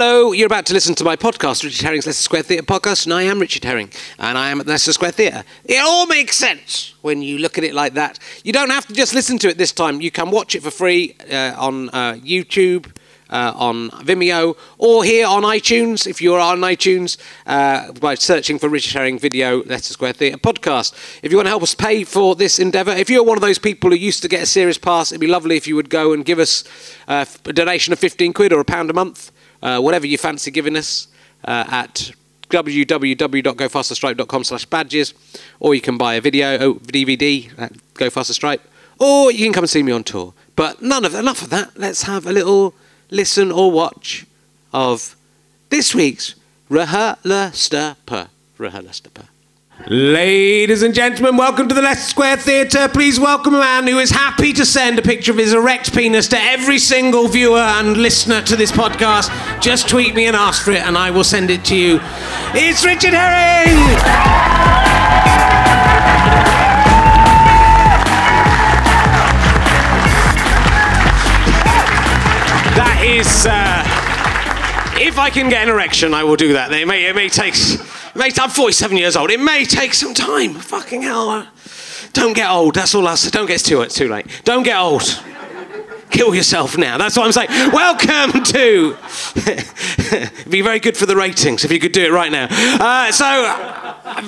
Hello, you're about to listen to my podcast, Richard Herring's Leicester Square Theatre podcast, and I am Richard Herring, and I am at Leicester Square Theatre. It all makes sense when you look at it like that. You don't have to just listen to it this time, you can watch it for free uh, on uh, YouTube. Uh, on Vimeo or here on iTunes if you're on iTunes uh, by searching for Richard Herring Video Leicester Square Theatre podcast. If you want to help us pay for this endeavour, if you're one of those people who used to get a series pass, it'd be lovely if you would go and give us uh, a donation of 15 quid or a pound a month uh, whatever you fancy giving us uh, at www.gofasterstripe.com slash badges or you can buy a video oh, DVD at Go Faster Stripe or you can come and see me on tour. But none of enough of that. Let's have a little listen or watch of this week's Rehearsal Rehearsal Ladies and gentlemen, welcome to the Leicester Square Theatre. Please welcome a man who is happy to send a picture of his erect penis to every single viewer and listener to this podcast. Just tweet me and ask for it, and I will send it to you. It's Richard Herring! That is. Uh, if I can get an erection, I will do that. It may, it may take. Mate, I'm 47 years old. It may take some time. Fucking hell. Don't get old. That's all I say. Don't get too, it's too late. Don't get old. Kill yourself now. That's what I'm saying. Welcome to. It'd be very good for the ratings if you could do it right now. Uh, so,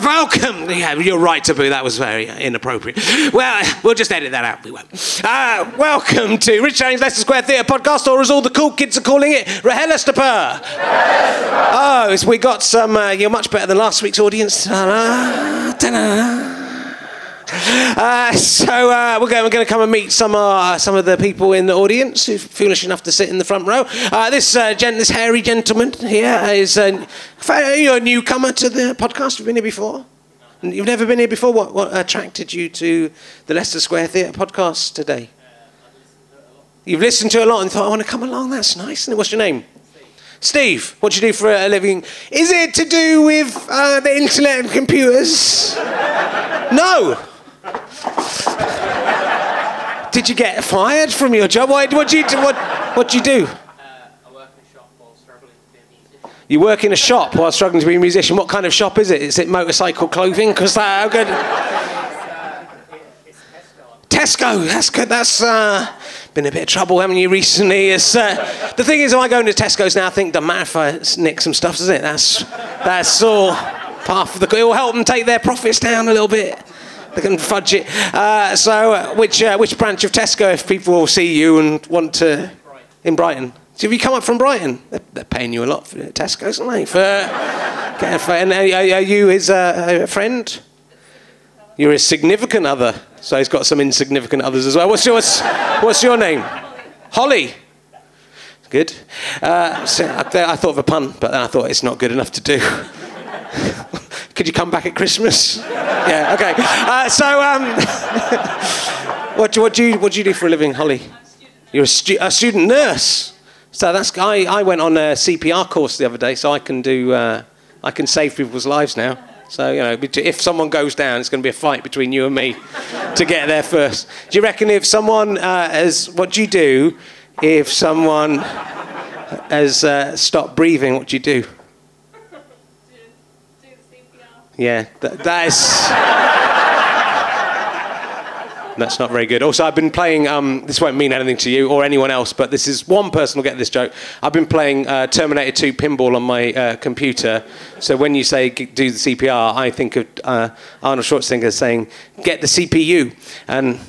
welcome. Yeah, you're right to boo. That was very inappropriate. Well, we'll just edit that out. We won't. Uh, welcome to Rich James Leicester Square Theatre podcast, or as all the cool kids are calling it, Rehelestapur. Oh, we got some. Uh, you're much better than last week's audience. Ta-da, ta-da. Uh, so uh, we're going, we're going to come and meet some uh, some of the people in the audience who're foolish enough to sit in the front row. Uh, this uh, gent, this hairy gentleman here is uh, you're a newcomer to the podcast. You've been here before. You've never been here before. What, what attracted you to the Leicester Square Theatre podcast today? You've listened to a lot and thought, I want to come along. That's nice. And what's your name? Steve, what do you do for a living? Is it to do with uh, the internet and computers? no. Did you get fired from your job? What what do you do? What what do you do? I work in a shop while struggling to be a musician. You work in a shop while struggling to be a musician. What kind of shop is it? Is it motorcycle clothing? Because that how good. It's Tesco. Tesco, that's good. That's uh, been a bit of trouble, haven't you, recently? Uh, the thing is, if I go into Tesco's now, I think, doesn't matter if I nick some stuff, does it? That's, that's all part of the. It will help them take their profits down a little bit. They can fudge it. Uh, so, uh, which, uh, which branch of Tesco, if people will see you and want to. In Brighton. So, have you come up from Brighton? They're, they're paying you a lot for Tesco's, aren't they? For, and are, are you his uh, friend? You're a significant other, so he's got some insignificant others as well. What's your, what's, what's your name? Holly. Good. Uh, so I, I thought of a pun, but then I thought it's not good enough to do. Could you come back at Christmas? Yeah. Okay. Uh, so, um, what, do, what do you what do you do for a living, Holly? You're a, stu- a student nurse. So that's I, I went on a CPR course the other day, so I can do uh, I can save people's lives now. So you know, if someone goes down, it's going to be a fight between you and me to get there first. Do you reckon if someone uh, has what do you do if someone has uh, stopped breathing? What do you do? Yeah, that, is. That's not very good. Also, I've been playing. Um, this won't mean anything to you or anyone else, but this is one person will get this joke. I've been playing uh, Terminator 2 pinball on my uh, computer. So when you say do the CPR, I think of uh, Arnold Schwarzenegger saying "get the CPU," and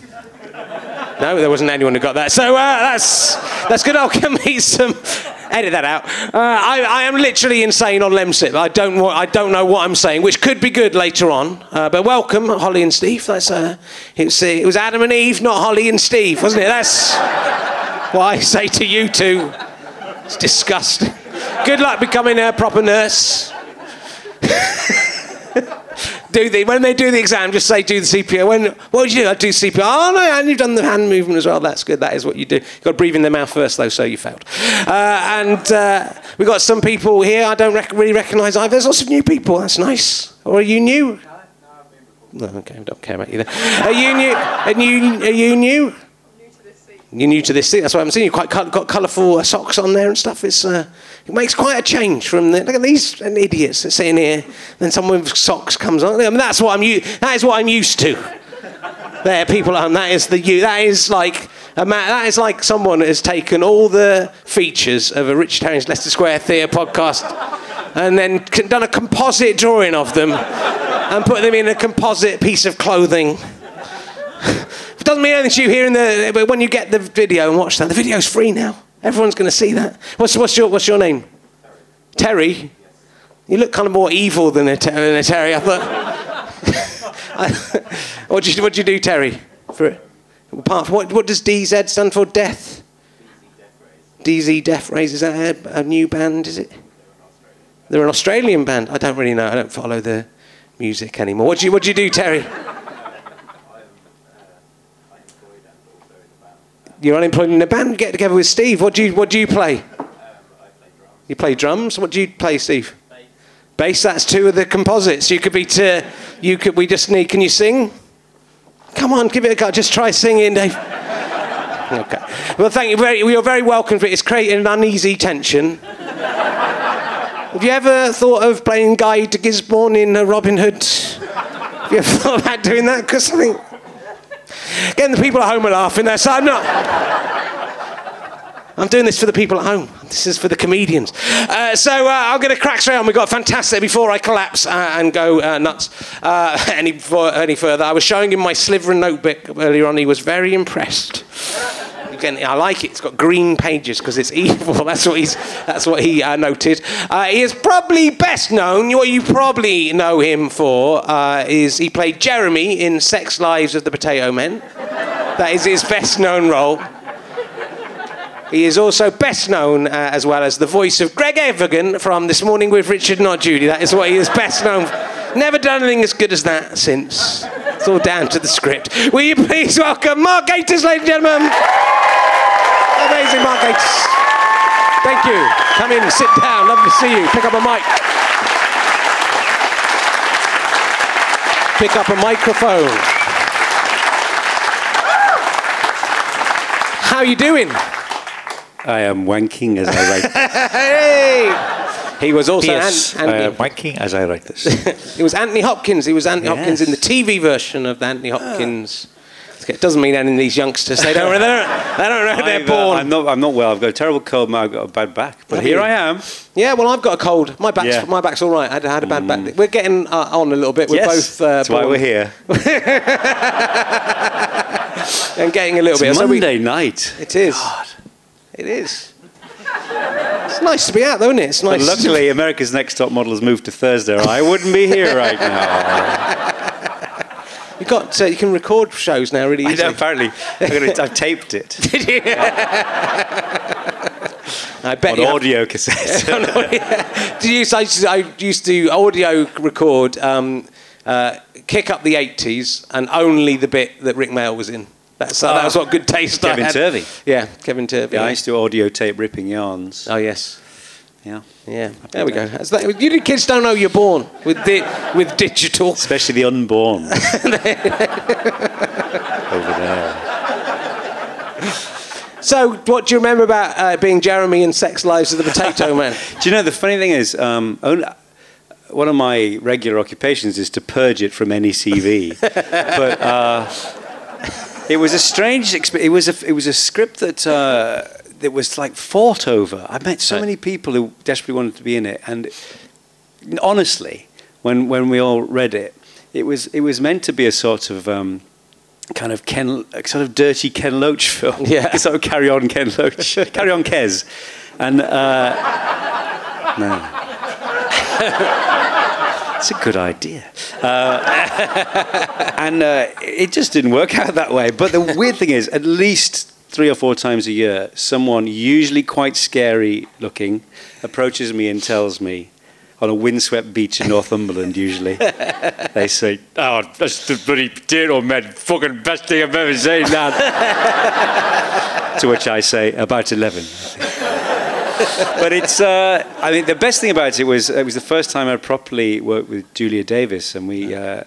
no, there wasn't anyone who got that. So uh, that's that's good. I'll some. Edit that out. Uh, I, I am literally insane on Lemsip. I don't I don't know what I'm saying, which could be good later on. Uh, but welcome, Holly and Steve. That's uh, it was Adam and Eve, not Holly and Steve, wasn't it? That's what I say to you two. It's disgusting. Good luck becoming a proper nurse. do the when they do the exam, just say do the CPR. When what would you do? I do CPR. Oh no, and you've done the hand movement as well. That's good. That is what you do. You've got to breathe in the mouth first, though, so you failed. Uh, and uh, we've got some people here I don't rec- really recognise either. There's lots of new people. That's nice. Or are you new? No, okay, I don't care about you then. Are you new? Are you, are you new? new to this seat. You're new to this thing. That's why I'm seeing you quite got colourful uh, socks on there and stuff. It's uh, it makes quite a change from the, look at these idiots sitting here. Then someone with socks comes on. I mean, that's what I'm. u- That is what I'm used to. There, people are. That is the you. That is like a ma- that is like someone has taken all the features of a Richard Herring's Leicester Square Theatre podcast and then done a composite drawing of them and put them in a composite piece of clothing. It doesn't mean anything to you here in the. But when you get the video and watch that, the video's free now. Everyone's going to see that. What's, what's your What's your name? Terry. You look kind of more evil than a, than a Terry. I thought. what do you What do you do, Terry? For apart from what What does DZ stand for? Death. DZ Death Rays. Is that a, a new band? Is it? They're an Australian band. I don't really know. I don't follow the music anymore. What do you What do you do, Terry? You're unemployed in a band. Get together with Steve. What do you What do you play? You play drums. What do you play, Steve? Bass. That's two of the composites. You could be. T- you could. We just need. Can you sing? Come on, give it a go. Just try singing, Dave. Okay. Well, thank you. Very, you're very welcome for it. It's creating an uneasy tension. Have you ever thought of playing Guy of Gisborne in uh, Robin Hood? Have you ever thought about doing that? Because I think getting the people at home are laughing there, so I'm not. I'm doing this for the people at home. This is for the comedians. Uh, so uh, I'm going to crack straight on. We've got a fantastic before I collapse uh, and go uh, nuts uh, any, any further. I was showing him my Slytherin notebook earlier on. He was very impressed. Again, I like it. It's got green pages because it's evil. That's what he's. That's what he uh, noted. Uh, he is probably best known. What you probably know him for uh, is he played Jeremy in Sex Lives of the Potato Men. That is his best known role. He is also best known uh, as well as the voice of Greg Evigan from This Morning with Richard Not Judy. That is what he is best known for. Never done anything as good as that since. It's all down to the script. Will you please welcome Mark Gatiss, ladies and gentlemen? Amazing Mark Gatiss. Thank you. Come in, sit down. Lovely to see you. Pick up a mic. Pick up a microphone. How are you doing? I am wanking as I write. Hey! He was also Yes, An- Anthony. am wanking as I write this. It was Anthony Hopkins. He was Anthony Hopkins in the TV version of the Anthony Hopkins. It doesn't mean anything to these youngsters. They don't. They don't, they don't know they're uh, born. I'm not. I'm not well. I've got a terrible cold. I've got a bad back. But Have here you? I am. yeah, well, I've got a cold. My back's Yeah. my back's all right. I had, I had a bad back. We're getting uh, on a little bit. We're yes, both uh, that's why we're here. and getting a little It's bit. So we- Monday night. it is. It is. It's nice to be out, though, isn't it? It's But nice. luckily, America's Next Top Model has moved to Thursday. or I wouldn't be here right now. you got. Uh, you can record shows now really I easily. know, apparently, gonna, I've taped it Did you? I bet on you. have- audio cassette. Did you used, I, used to, I used to audio record um, uh, Kick Up the 80s and only the bit that Rik Mayall was in. That's, uh, that was what good taste I Kevin had. Turvey. Yeah, Kevin Turvey. yeah, I used to audio tape ripping yarns. Oh, yes. Yeah, Yeah, there we go. That. You kids don't know you're born with, di- with digital. especially the unborn over there. So, what do you remember about uh, being Jeremy in Sex Lives of the Potato Man? Do you know the funny thing is, um, only, one of my regular occupations is to purge it from any CV. but uh, it was a strange experience. It was a, it was a script that uh, that was like fought over. I met so many people who desperately wanted to be in it, and honestly, when when we all read it, it was it was meant to be a sort of. Um, Kind of Ken, sort of dirty Ken Loach film. Yeah. sort of carry on Ken Loach, carry on Kes, and uh, no, it's a good idea. Uh, and uh, it just didn't work out that way. But the weird thing is, at least three or four times a year, someone, usually quite scary looking, approaches me and tells me, on a windswept beach in Northumberland, usually, they say, Oh, that's the bloody potato man, fucking best thing I've ever seen, lad. to which I say, About 11 but it's. Uh, I think the best thing about it was it was the first time I properly worked with Julia Davis, and we uh,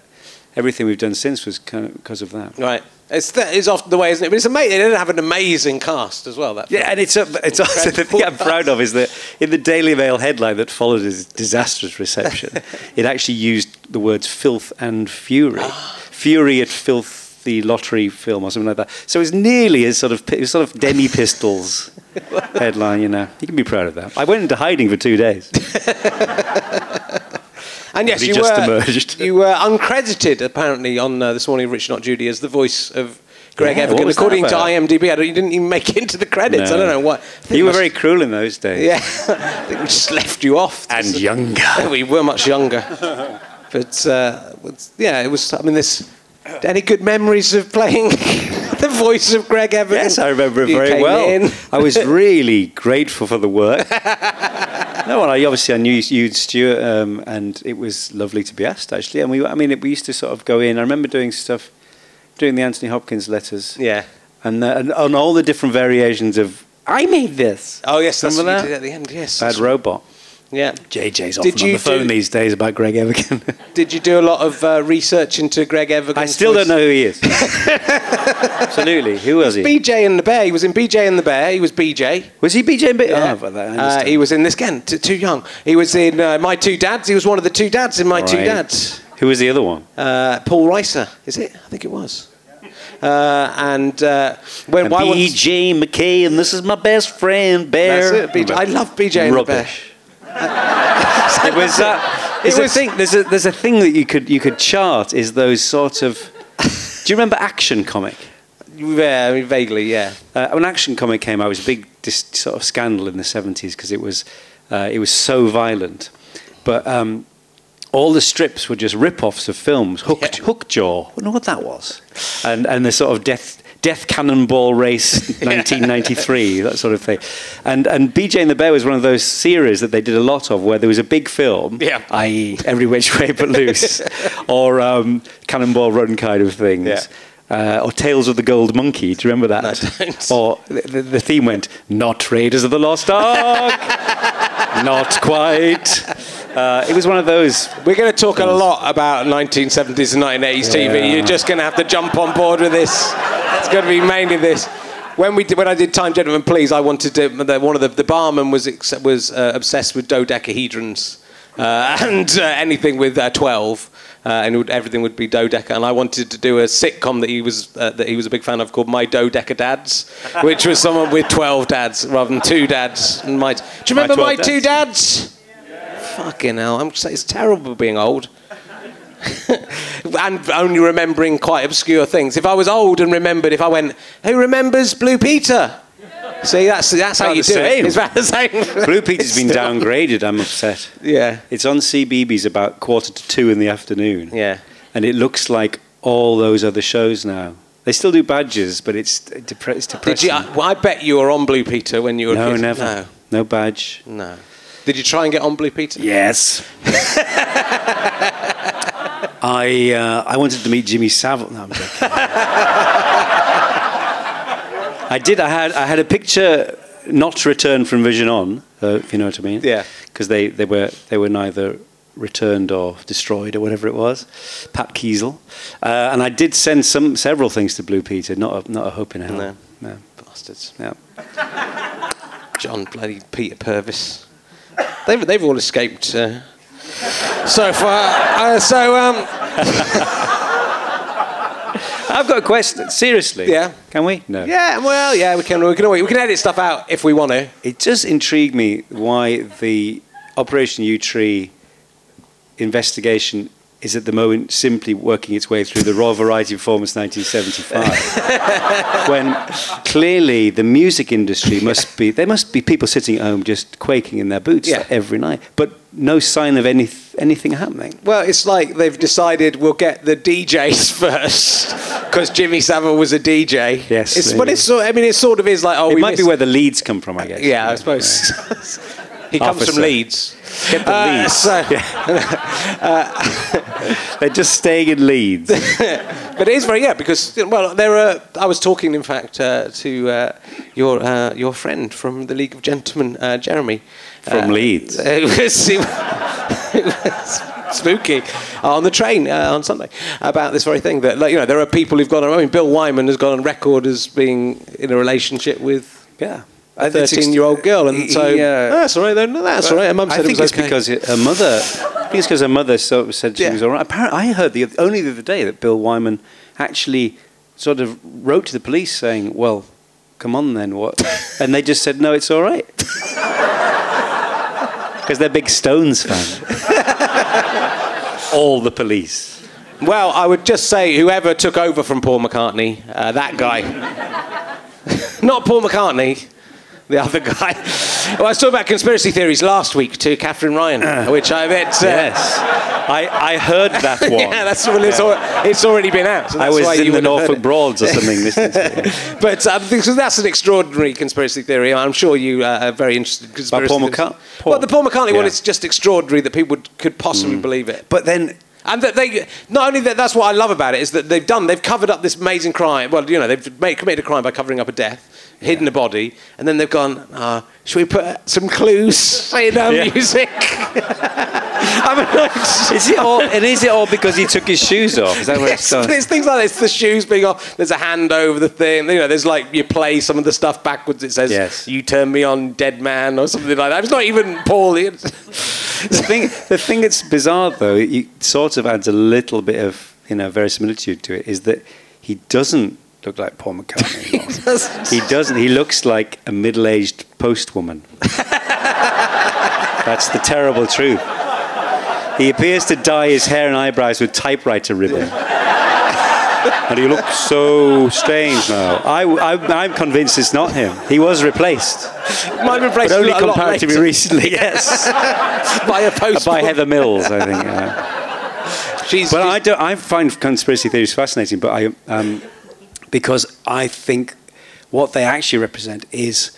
everything we've done since was kind of because of that. right. It's that is often the way, isn't it? But it's amazing. They did have an amazing cast as well. That Yeah, and it's, a, it's also the thing I'm proud of is that in the Daily Mail headline that followed his disastrous reception, it actually used the words filth and fury. fury at filth, the lottery film or something like that. So it's nearly as sort of, it was sort of demi pistols headline, you know. You can be proud of that. I went into hiding for two days. And yes, you just were emerged. you were uncredited apparently on uh, this morning, Rich Not Judy, as the voice of Greg Yeah, Evigan. According to? IMDb, I don't, you didn't even make it into the credits. I don't know what. You were very cruel in those days. Yeah, I think we just left you off. And younger. we were much younger, but uh, yeah, it was. I mean, this. Any good memories of playing the voice of Greg Evigan. Yes, I remember it You very well. in. I was really grateful for the work. no, well, I obviously I knew you, Stuart, um, and it was lovely to be asked actually. And we, I mean, we used to sort of go in. I remember doing stuff, doing the Anthony Hopkins letters, Yeah. and, uh, and on all the different variations of I made this. Oh yes, that's Remember what that? you did at the end. Yes. Bad robot. Yeah. JJ's Did often on you the phone do- these days about Greg Evigan. Did you do a lot of uh, research into Greg Evigan? I still don't know who he is. Absolutely, who was he? BJ and the Bear. He was in BJ and the Bear. He was BJ. Was he BJ and B? Yeah. Oh, but that, I uh, understand. he was in this again. T- too young. He was in uh, My Two Dads. He was one of the two dads in My Two Right. Dads. Who was the other one? Uh, Paul Reiser, is it? I think it was. Uh, and uh, when why was BJ McKay, and this is my best friend, Bear. That's it, BJ. I love BJ and the Bear. Rubbish. it was. Uh, there's It a was- thing. There's a there's a thing that you could you could chart is those sort of. Do you remember Action Comic? Yeah, I mean, vaguely, yeah. Uh, when Action Comic came out, it was a big dis- sort of scandal in the 70s because it was uh, it was so violent. But um, all the strips were just rip-offs of films. Hook, Yeah. Hookjaw, I don't know what that was, and and the sort of death Death Cannonball Race 1993, that sort of thing. And and BJ and the Bear was one of those series that they did a lot of, where there was a big film, Yeah. i.e., Every Which Way But Loose, or um, Cannonball Run kind of things. Yeah. Uh, or Tales of the Gold Monkey. Do you remember that? No. Or the, the, the theme went, not Raiders of the Lost Ark. not quite. Uh, it was one of those. We're going to talk a lot about 1970s and 1980s TV. You're just going to have to jump on board with this. It's going to be mainly this. When we did, when I did Time Gentlemen Please, I wanted to. The, one of the the barman was was uh, obsessed with dodecahedrons uh, and uh, anything with uh, 12. Uh, and would, everything would be dodeca, and I wanted to do a sitcom that he was uh, that he was a big fan of called My Dodeca Dads, which was someone with twelve dads rather than two dads. And my, do you remember My, 12 Two Dads? Dads? Fucking hell! I'm, it's terrible being old. and only remembering quite obscure things. If I was old and remembered, if I went, who remembers Blue Peter? See, that's that's how you do it. It's about the same. Blue Peter's been downgraded, I'm upset. Yeah, It's on CBBC about quarter to two in the afternoon. yeah. And it looks like all those other shows now. They still do badges, but it's, depre- it's Did depressing. you? I, well, I bet you were on Blue Peter when you were. a no, kid. never. No, No badge. no. Did you try and get on Blue Peter? Yes. I uh, I wanted to meet Jimmy Savile. No, I'm joking. I did. I had I had a picture not returned from Vision On, uh, if you know what I mean. Yeah. Because they, they were they were neither returned or destroyed or whatever it was. Pat Keysell, uh, and I did send some several things to Blue Peter. Not a, not a hope in hell. No. No. Bastards. Yeah. John bloody Peter Purves. They've they've all escaped. Uh, so far, uh, so um, I've got a question. Seriously. Yeah. Can we? No. yeah, well, yeah, we can we can always, we can edit stuff out if we want to. It does intrigue me why the Operation Yewtree investigation is at the moment simply working its way through the Royal Variety Performance 1975. when clearly the music industry must be, there must be people sitting at home just quaking in their boots Yeah. every night, but no sign of any, anything happening. Well, it's like they've decided we'll get the DJs first because Jimmy Savile was a DJ. Yes, it's, but it's sort. I mean, it sort of is like oh, it we might be where the leads come from, I uh, guess. Yeah, I suppose. he comes Officer. from Leeds. Get the Uh, leads. so- They're just staying in Leeds. but it is very yeah because well there are I was talking in fact uh, to uh, your uh, your friend from the League of Gentlemen uh, Jeremy From Uh, Leeds. uh, it was- it- spooky on the train uh, on Sunday about this very thing. That like, you know, there are people who've gone. I mean, Bill Wyman has gone on record as being in a relationship with Yeah. A thirteen-year-old girl, and so he, uh, that's all right. Then that's all right. Her mum I said think it was it's okay. because her mother. I think it's because her mother so, said she Yeah. was all right. Apparently, I heard the only the other day that Bill Wyman actually sort of wrote to the police saying, "Well, come on then, what?" and they just said, "No, it's all right." Because they're big Stones fans. All the police. Well, I would just say whoever took over from Paul McCartney, uh, that guy, not Paul McCartney, the other guy. Well, I was talking about conspiracy theories last week to Katherine Ryan, which I bet. Uh, Yes, I, I heard that one. yeah, that's well, it's, al- it's already been out. so I was in the would have heard Norfolk. Broads or something. listening to it. But um, because that's an extraordinary conspiracy theory. I'm sure you uh, are very interested in conspiracy Paul McCartney. McCart- Well, the Paul McCartney one Yeah. Hmm. is just extraordinary that people would, could possibly believe it. But then And that they not only that that's what I love about it is that they've done they've covered up this amazing crime. Well, you know they've made, committed a crime by covering up a death, hidden a body, and then they've gone. Uh, should we put some clues in our Yeah. music? I mean, is it all? And is it all because he took his shoes off? Is that what Yes, it's it's things like this. The shoes being off. There's a hand over the thing. You know, there's like you play some of the stuff backwards. It says, Yes. "You turn me on, dead man," or something like that. It's not even Paul. The thing, the thing that's bizarre though, it sort of adds a little bit of you know verisimilitude to it. Is that he doesn't look like Paul McCartney anymore. he doesn't. He looks like a middle-aged postwoman. That's the terrible truth. He appears to dye his hair and eyebrows with typewriter ribbon. And he looks so strange now. I, am convinced it's not him. He was replaced, Might have replaced but only a comparatively recently. Yes, by a post. by Heather Mills, I think. yeah. She's, But I she's- don't. I find conspiracy theories fascinating, but I um, because I think what they actually represent is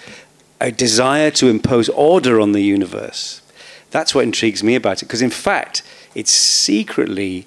a desire to impose order on the universe. That's what intrigues me about it, because in fact, it's secretly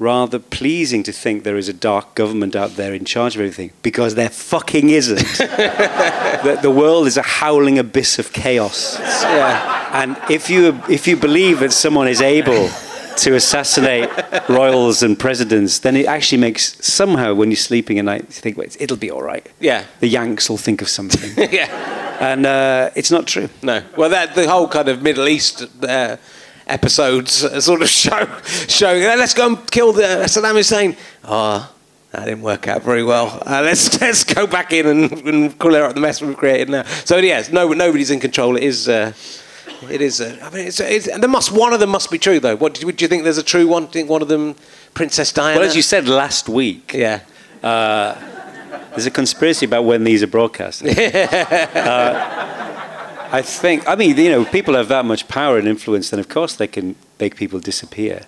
rather pleasing to think there is a dark government out there in charge of everything, because there fucking isn't. the, the world is a howling abyss of chaos. yeah. And if you if you believe that someone is able to assassinate royals and presidents, then it actually makes somehow when you're sleeping at night, you think, wait, it'll be all right. Yeah. The Yanks will think of something, yeah. and uh, it's not true. No. Well, that the whole kind of Middle East uh, episodes uh, sort of show showing. Uh, let's go and kill the Saddam Hussein. Oh, that didn't work out very well. Uh, let's let's go back in and, and clear up the mess we've created now. So yes, no, nobody's in control. It is. Uh, it is. Uh, I mean, it's, it's, there must one of them must be true though. What do you, do you think? There's a true one. Do you think one of them, Princess Diana? Well, as you said last week, yeah. there's a conspiracy about when these are broadcast. Uh, I think. I mean, you know, people have that much power and influence, then of course they can make people disappear.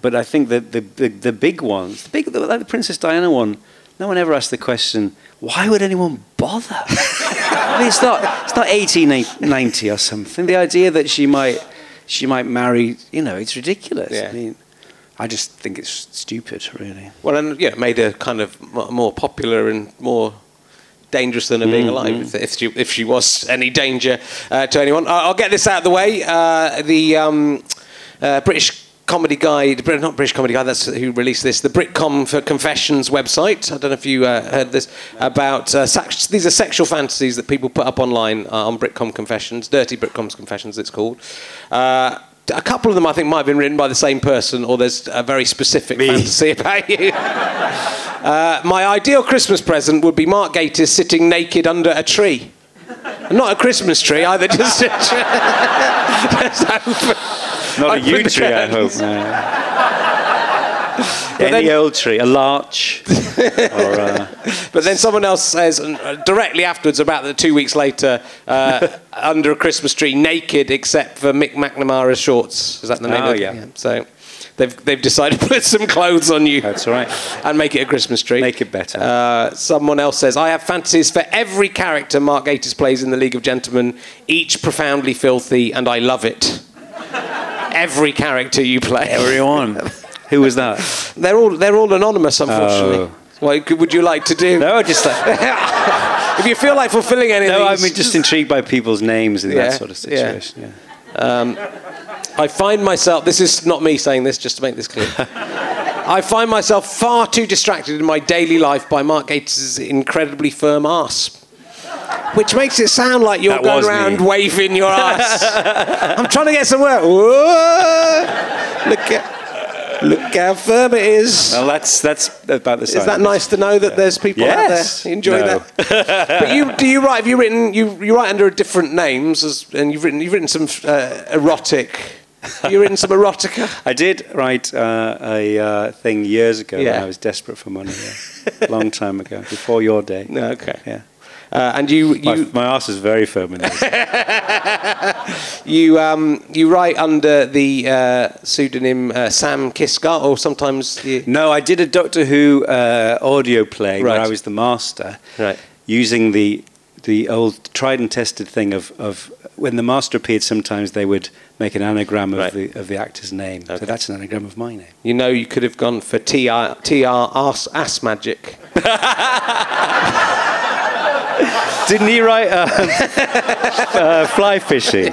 But I think that the, the, the big ones, the big, like the Princess Diana one, no one ever asked the question, why would anyone bother? I mean, it's not, it's not 1890 or something. The idea that she might, she might marry, you know, it's ridiculous. Yeah. I mean, I just think it's stupid, really. Well, and yeah, it made her kind of more popular and more dangerous than her being Mm-hmm. alive, if, if she if she was any danger uh, to anyone. I'll get this out of the way. Uh, the um, uh, British comedy guide, not British comedy guide, that's who released this. The Britcom for Confessions website. I don't know if you uh, heard this about uh, sex- these are sexual fantasies that people put up online uh, on Britcom Confessions, Dirty Britcom's Confessions, it's called. Uh, a couple of them, I think, might have been written by the same person, or there's a very specific fantasy about you. Uh, my ideal Christmas present would be Mark Gatiss sitting naked under a tree. Not a Christmas tree either, just a tree. Just open- Not a yew tree, I hope. no. Any then- old tree, a larch. or, uh, But then someone else says uh, directly afterwards, about the two weeks later, uh, under a Christmas tree, naked except for Mick McNamara's shorts. Is that the name Oh, of it? yeah. So they've, they've decided to put some clothes on you. that's all right. and make it a Christmas tree. Make it better. Uh, someone else says, I have fantasies for every character Mark Gatiss plays in the League of Gentlemen, each profoundly filthy, and I love it. Every character you play. Everyone. Who was that? They're all they're all anonymous, unfortunately. Oh. What would you like to do? No, just like, if you feel like fulfilling any no. I'm mean, just intrigued by people's names in Yeah, that sort of yeah. situation. Yeah. Um, I find myself, this is not me saying this, just to make this clear. I find myself far too distracted in my daily life by Mark Gatiss' incredibly firm arse. Which makes it sound like you're That going was me. around waving your ass. I'm trying to get somewhere. Whoa! Look at, look how firm it is. Well, that's that's about the size. Is that nice to know that there's people Yes. out there? You enjoy No. that? but you do you write? Have you written? You you write under different names, as, and you've written you've written some uh, erotic. Have you written some erotica? I did write uh, a uh, thing years ago when I was desperate for money. Yeah. Long time ago, before your day. No, okay. Yeah. Uh, and you My, you my arse is very firm in this. you um, you write under the uh, pseudonym uh, Sam Kisgart, or sometimes you, no, I did a Doctor Who uh, audio play where I was the master, Right. using the the old tried and tested thing of, of when the master appeared. Sometimes they would make an anagram of Right. the of the actor's name. Okay. So that's an anagram of my name. you know you could have gone for TR TR ass, ass magic. Didn't he write uh, uh, fly fishing?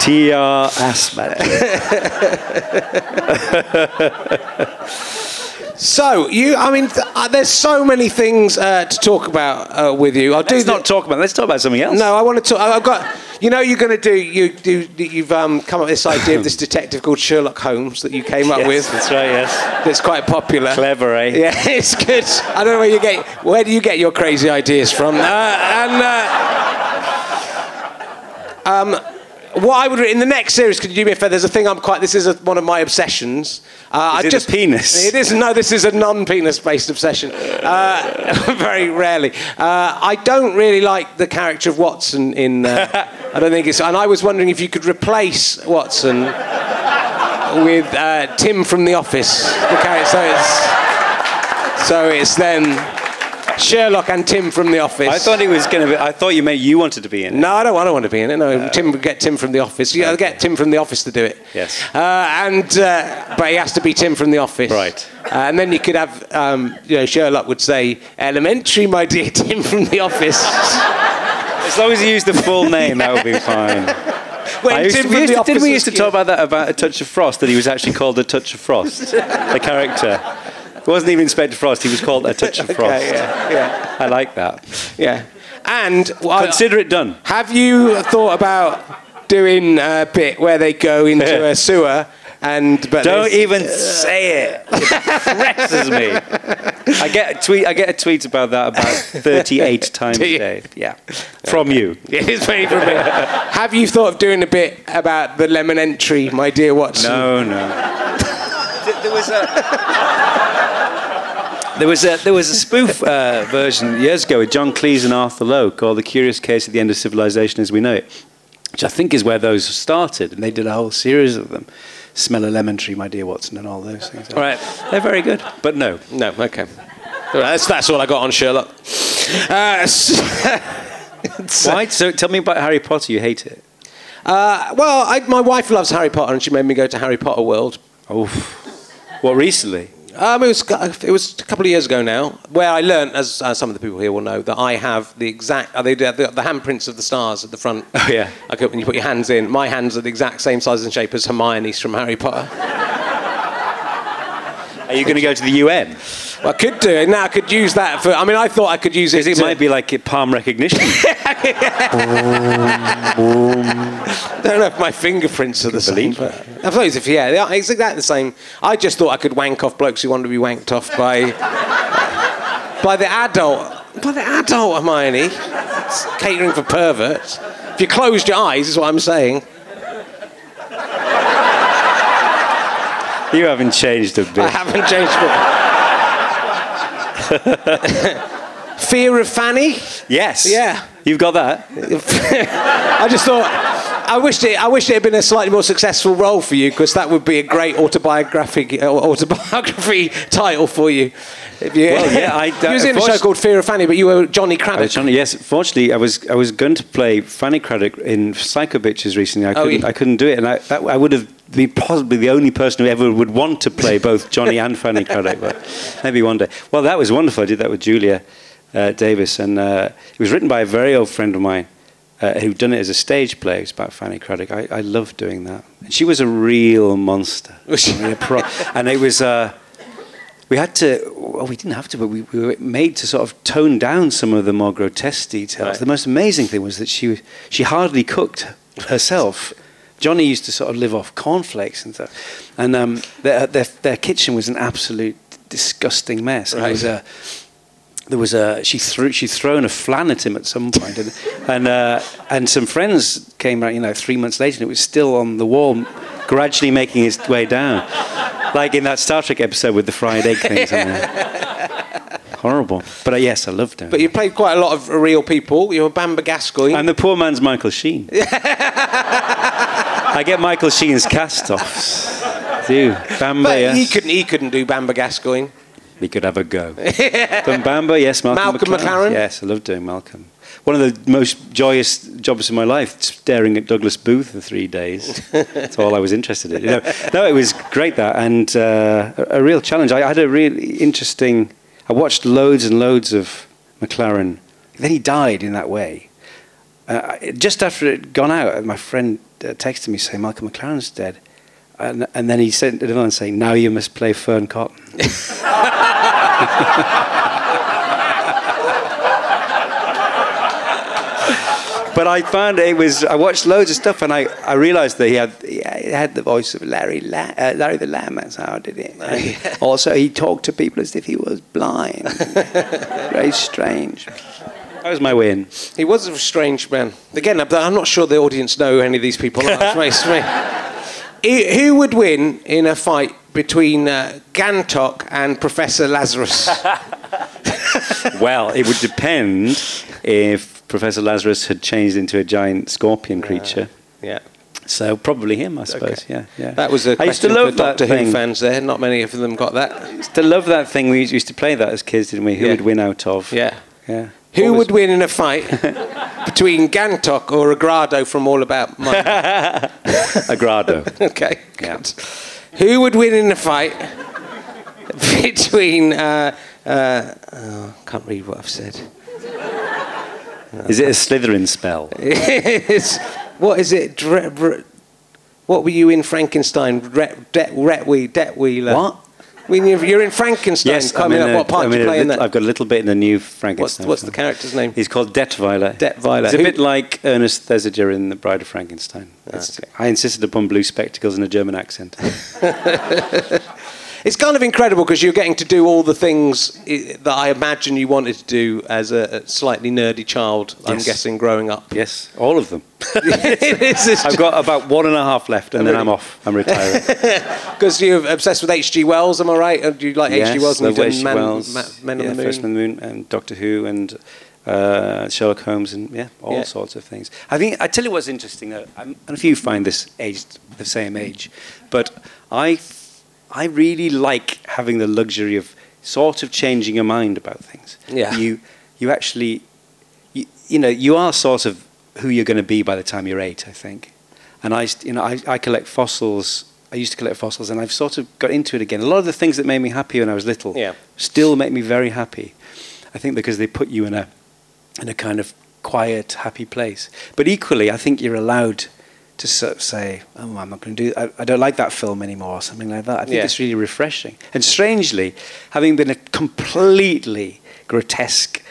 TR Asmat. So you, I mean, th- uh, there's so many things uh, to talk about uh, with you. I'll do Let's the- not talk about. Let's talk about something else. No, I want to talk. I've got. You know, you're going to do. You do. You've um, come up with this idea of this detective called Sherlock Holmes that you came up Yes, with. That's right. Yes. That's quite popular. Clever, eh? Yeah, it's good. I don't know where you get. Where do you get your crazy ideas from? Uh, and. Uh, um, what I would in the next series, could you do me a favour? There's a thing I'm quite. This is a, one of my obsessions. Uh, Is I it a just penis? It isn't. No, this is a non-penis-based obsession. Uh, very rarely. Uh, I don't really like the character of Watson in. Uh, I don't think it's. And I was wondering if you could replace Watson with uh, Tim from The Office. The character. So it's. So it's then Sherlock and Tim from The Office. I thought it was going to be. I thought you meant you wanted to be in it. No, I don't, I don't want to be in it. No, Tim would get Tim from the office. Yeah, I'll get Tim from the office to do it. Yes. Uh, and uh, but he has to be Tim from the office. Right. Uh, and then you could have, um, you know, Sherlock would say, "Elementary, my dear Tim from the office." As long as you use the full name, that would be fine. when Tim to, used the to- office didn't we used to talk about that about a touch of frost? That he was actually called a touch of frost, the character. It wasn't even Inspector Frost. He was called a touch of frost. Okay, yeah, yeah, I like that. yeah. And well, I- Consider it done. have you thought about doing a bit where they go into a sewer and but Don't there's- even say it. It depresses me. I get a tweet. I get a tweet about that about 38 times a day. Yeah, from you. It is very from me. Have you thought of doing a bit about the lemon entry, my dear Watson? No, no. there was a. There was a there was a spoof uh, version years ago with John Cleese and Arthur Lowe called "The Curious Case of the End of Civilization as We Know It," which I think is where those started, and they did a whole series of them. Smell a lemon tree, my dear Watson, and all those things. All right. they're very good, but no. No, okay. All right, that's, that's all I got on Sherlock. Uh, Why? So tell me about Harry Potter. You hate it. uh, well, I, my wife loves Harry Potter, and she made me go to Harry Potter World. Oh, what recently? Um, it was it was a couple of years ago now, where I learnt, as uh, some of the people here will know, that I have the exact uh, they the, the handprints of the stars at the front. Oh, yeah. When you put your hands in, my hands are the exact same size and shape as Hermione's from Harry Potter. Are you going to go to the UN? Well, I could do it now. I could use that for. I mean, I thought I could use it. It to- might be like palm recognition. I don't know if my fingerprints are the same. But I suppose if yeah, they are- it's exactly the same. I just thought I could wank off blokes who wanted to be wanked off by by the adult by the adult Hermione. It's catering for perverts. If you closed your eyes, is what I'm saying. You haven't changed a bit. I haven't changed it. Fear of Fanny. Yes. Yeah. You've got that. I just thought. I wished it. I wished it had been a slightly more successful role for you because that would be a great autobiographic uh, autobiography title for you. You Well, yeah, I- you was in a show called Fear of Fanny, but you were Johnny Craddock. to- yes, fortunately, I was I was going to play Fanny Craddock in Psycho Bitches recently. I Oh, couldn't, yeah. I couldn't do it, and I, that, I would have been possibly the only person who ever would want to play both Johnny and Fanny Craddock. But maybe one day. Well, that was wonderful. I did that with Julia uh, Davis, and uh, it was written by a very old friend of mine. Uh, who'd done it as a stage play. It was about Fanny Craddock. I, I loved doing that. And she was a real monster. A pro- and it was. Uh, we had to, well, we didn't have to, but we, we were made to sort of tone down some of the more grotesque details. Right. The most amazing thing was that she, she hardly cooked herself. Johnny used to sort of live off cornflakes and stuff. And um, their, their, their kitchen was an absolute disgusting mess. And There was a, there was a she threw she'd thrown a flan at him at some point, and and, uh, and some friends came out, you know, three months later, and it was still on the wall, gradually making its way down, like in that Star Trek episode with the fried egg things. on there. Horrible, but uh, yes, I loved it. But you played quite a lot of real people. You were Bamber Gascoigne. I'm the poor man's Michael Sheen. I get Michael Sheen's cast-offs. Do Bamber, but yes. he couldn't. He couldn't do Bamber Gascoigne. We could have a go. Bamber, yes, Malcolm, Malcolm McLaren? Yes, I love doing Malcolm. One of the most joyous jobs in my life, staring at Douglas Booth for three days. That's all I was interested in. You know, no, it was great that, and uh, a, a real challenge. I had a really interesting. I watched loads and loads of McLaren. Then he died in that way. Uh, just after it had gone out, my friend uh, texted me saying Malcolm McLaren's dead. And, and then he sent another one saying, "Now you must play Fearne Cotton." but I found it was I watched loads of stuff and I, I realised that he had he had the voice of Larry La- uh, Larry the Lamb. That's how I did it. Also, he talked to people as if he was blind. Very strange. That was my win. He was a strange man. Again, I'm I'm not sure the audience know who any of these people are. It's me. Who would win in a fight between uh, Gantok and Professor Lazarus? Well, it would depend if Professor Lazarus had changed into a giant scorpion creature. yeah. So probably him, I suppose. Yeah, yeah. That was a I used to question love for that Doctor Who fans there. Not many of them got that. I used to love that thing. We used to play that as kids, didn't we? Who Yeah. would win out of? Yeah. Yeah. Who would win in a fight between Gantok or Agrado from All About Money? Agrado. okay. Yeah. good. Who would win in a fight between? Uh, uh, oh, can't read what I've said. Is it a Slytherin spell? What is it? Dre, what were you in Frankenstein? Ret, det, Retwe, Detweiler. What? When you're, you're in Frankenstein, Yes, coming in up. a- What part I'm do you in play in lit- that? I've got a little bit in the new Frankenstein. what's the character's name? He's called Detweiler. Detweiler. He's a Who- bit like Ernest Thesiger in The Bride of Frankenstein. It's- ah, okay. I insisted upon blue spectacles and a German accent. It's kind of incredible because you're getting to do all the things i- that I imagine you wanted to do as a, a slightly nerdy child. I'm Yes. guessing growing up. yes, all of them. Is I've got about one and a half left, and then I'm off. I'm retiring. because you're obsessed with H.G. Wells. Am I right? Uh, Do you like H.G. Wells? And love you've done H.G. Man, Wells. Ma- Men yeah, on the First Moon. Man on the Moon, and Doctor Who, and uh, Sherlock Holmes, and yeah, all Yeah. sorts of things. I think I tell you what's interesting. Though, I'm, I don't know if you find this age the same age, but I, I really like having the luxury of sort of changing your mind about things. Yeah. you you actually, you, you know, you are sort of who you're going to be by the time you're eight. I think, and I, you know, I, I collect fossils. I used to collect fossils, and I've sort of got into it again. A lot of the things that made me happy when I was little Yeah. still make me very happy. I think because they put you in a in a kind of quiet, happy place. But equally, I think you're allowed to sort of say, "Oh, I'm not going to do. I, I don't like that film anymore," or something like that. I think Yeah. it's really refreshing. And strangely, having been a completely grotesque,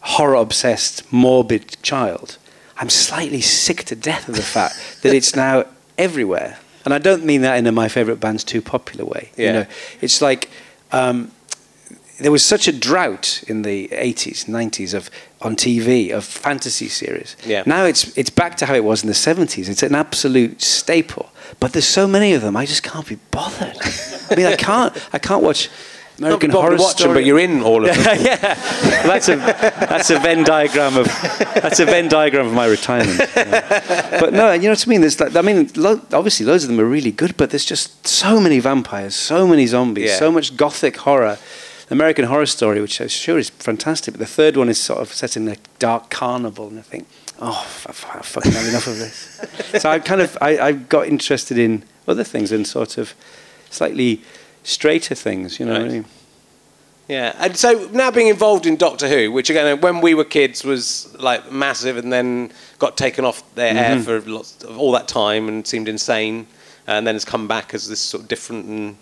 horror-obsessed, morbid child, I'm slightly sick to death of the fact that it's now everywhere. And I don't mean that in a my favorite band's too popular way. Yeah. You know, it's like. Um, there was such a drought in the 80s, 90s of on TV of fantasy series. Yeah. Now it's it's back to how it was in the 70s. It's an absolute staple. But there's so many of them, I just can't be bothered. I mean, I can't I can't watch American Not Horror Story. but you're in all of them. yeah, that's a that's a Venn diagram of that's a Venn diagram of my retirement. Yeah. But no, you know what I mean. There's like, I mean, lo- obviously loads of them are really good, but there's just so many vampires, so many zombies, Yeah. so much gothic horror. American Horror Story, which I'm sure is fantastic, but the third one is sort of set in a dark carnival, and I think, oh, I, I fucking have enough of this. so I kind of I, I got interested in other things and sort of slightly straighter things, you know. what I mean? Yeah, and so now being involved in Doctor Who, which again, when we were kids, was like massive, and then got taken off their air mm-hmm. for lots of all that time and seemed insane, and then has come back as this sort of different and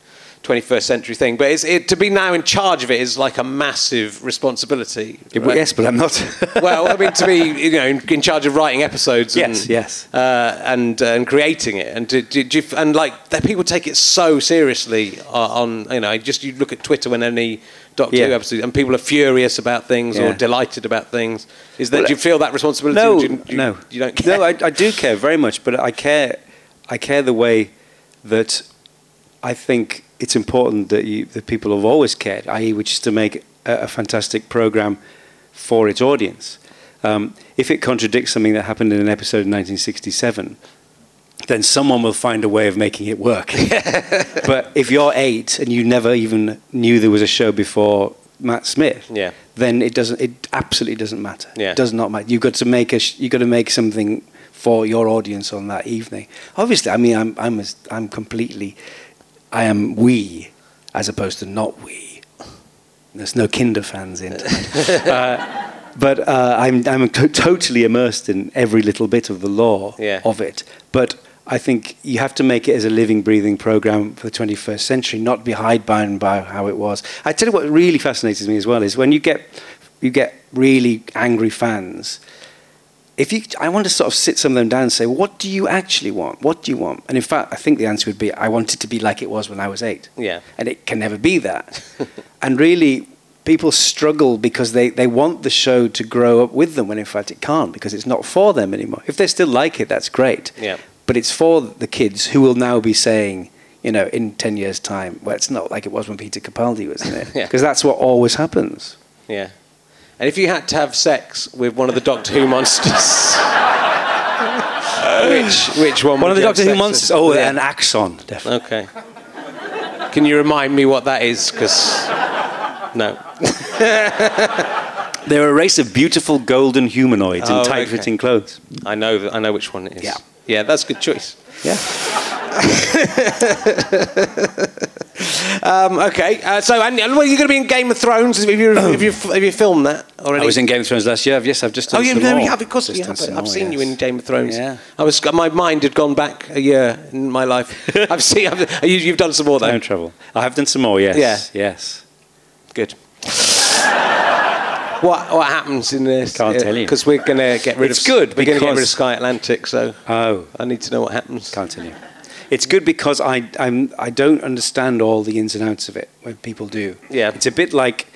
21st century thing. But it's, it, to be now in charge of it is like a massive responsibility. right? Yes, but I'm not. well, I mean, to be you know in, in charge of writing episodes. And, Yes, yes. Uh, and uh, and creating it, and did you and like that people take it so seriously uh, on you know just you look at Twitter when any Doctor Yeah. Who episode, and people are furious about things or delighted about things. Is that Well, do you feel that responsibility? No, do you, do you- no, you don't care. No, I, I do care very much, but I care. I care the way that I think it's important that you, that people have always cared, i.e., which is to make a, a fantastic program for its audience. Um, if it contradicts something that happened in an episode in 1967, then someone will find a way of making it work. but if you're eight and you never even knew there was a show before Matt Smith, Yeah. then it doesn't. It absolutely doesn't matter. Yeah. It does not matter. You've got to make a. sh- You've got to make something for your audience on that evening. Obviously, I mean, I'm. I'm. As, I'm completely. I am we, as opposed to not we. There's no Kinder fans in. tonight. uh, but uh, I'm. I'm to- totally immersed in every little bit of the lore Yeah. of it. But I think you have to make it as a living, breathing program for the 21st century, not be hidebound by how it was. I tell you what really fascinates me as well is when you get you get really angry fans. If you, I want to sort of sit some of them down and say, what do you actually want? What do you want? And in fact, I think the answer would be, I want it to be like it was when I was eight. Yeah. And it can never be that. and really, people struggle because they, they want the show to grow up with them when in fact it can't because it's not for them anymore. If they still like it, that's great. Yeah. But it's for the kids who will now be saying, you know, in 10 years' time, well, it's not like it was when Peter Capaldi was in it. Yeah. Because that's what always happens. Yeah. And if you had to have sex with one of the Doctor Who monsters, which which one? One would of the you Doctor Who monsters. with? Oh, Yeah. an Axon, definitely. Okay. Can you remind me what that is? Because no. They're a race of beautiful golden humanoids Oh, in tight-fitting clothes. I know. I know which one it is. Yeah. Yeah, that's a good choice. Yeah. Um, okay. Uh, so, and, and well, you're going to be in Game of Thrones. Have you have you have you filmed that already? I was in Game of Thrones last year. Yes, I've just done Oh, no, more. you have, of course, you have. I've more, seen you in Game of Thrones. Yeah. I was, my mind had gone back a year in my life. I've seen, I've, you, you've done some more though. Time travel. I have done some more, yes. Yeah. Yes. Good. What what happens in this? Can't tell you. because we're going to get rid It's of. good We're going to get rid of Sky Atlantic, so Oh, I need to know what happens. can't tell you. It's good because I I'm, I don't understand all the ins and outs of it when people do. Yeah. It's a bit like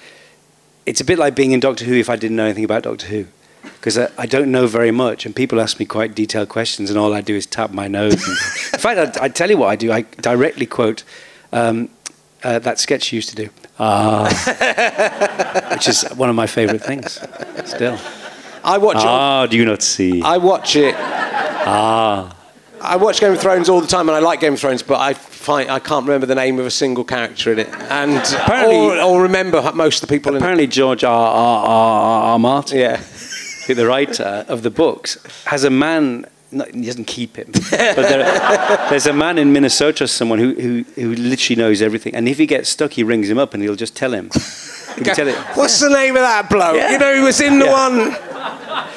it's a bit like being in Doctor Who if I didn't know anything about Doctor Who. Because I, I don't know very much, and people ask me quite detailed questions, and all I do is tap my nose. And, in fact, I, I tell you what I do. I directly quote um, uh, that sketch you used to do, ah, which is one of my favourite things. Still, I watch. it- ah, do you not see? I watch it. ah, I watch Game of Thrones all the time, and I like Game of Thrones, but I find I can't remember the name of a single character in it, and Apparently- or, or remember most of the people in apparently George R. R. R. R. Martin. Yeah. the writer of the books, has a man. No, he doesn't keep him, but there, there's a man in Minnesota, someone who, who who literally knows everything. And if he gets stuck, he rings him up and he'll just tell him. He can tell it. What's the name of that bloke? Yeah. You know, he was in the Yeah. one.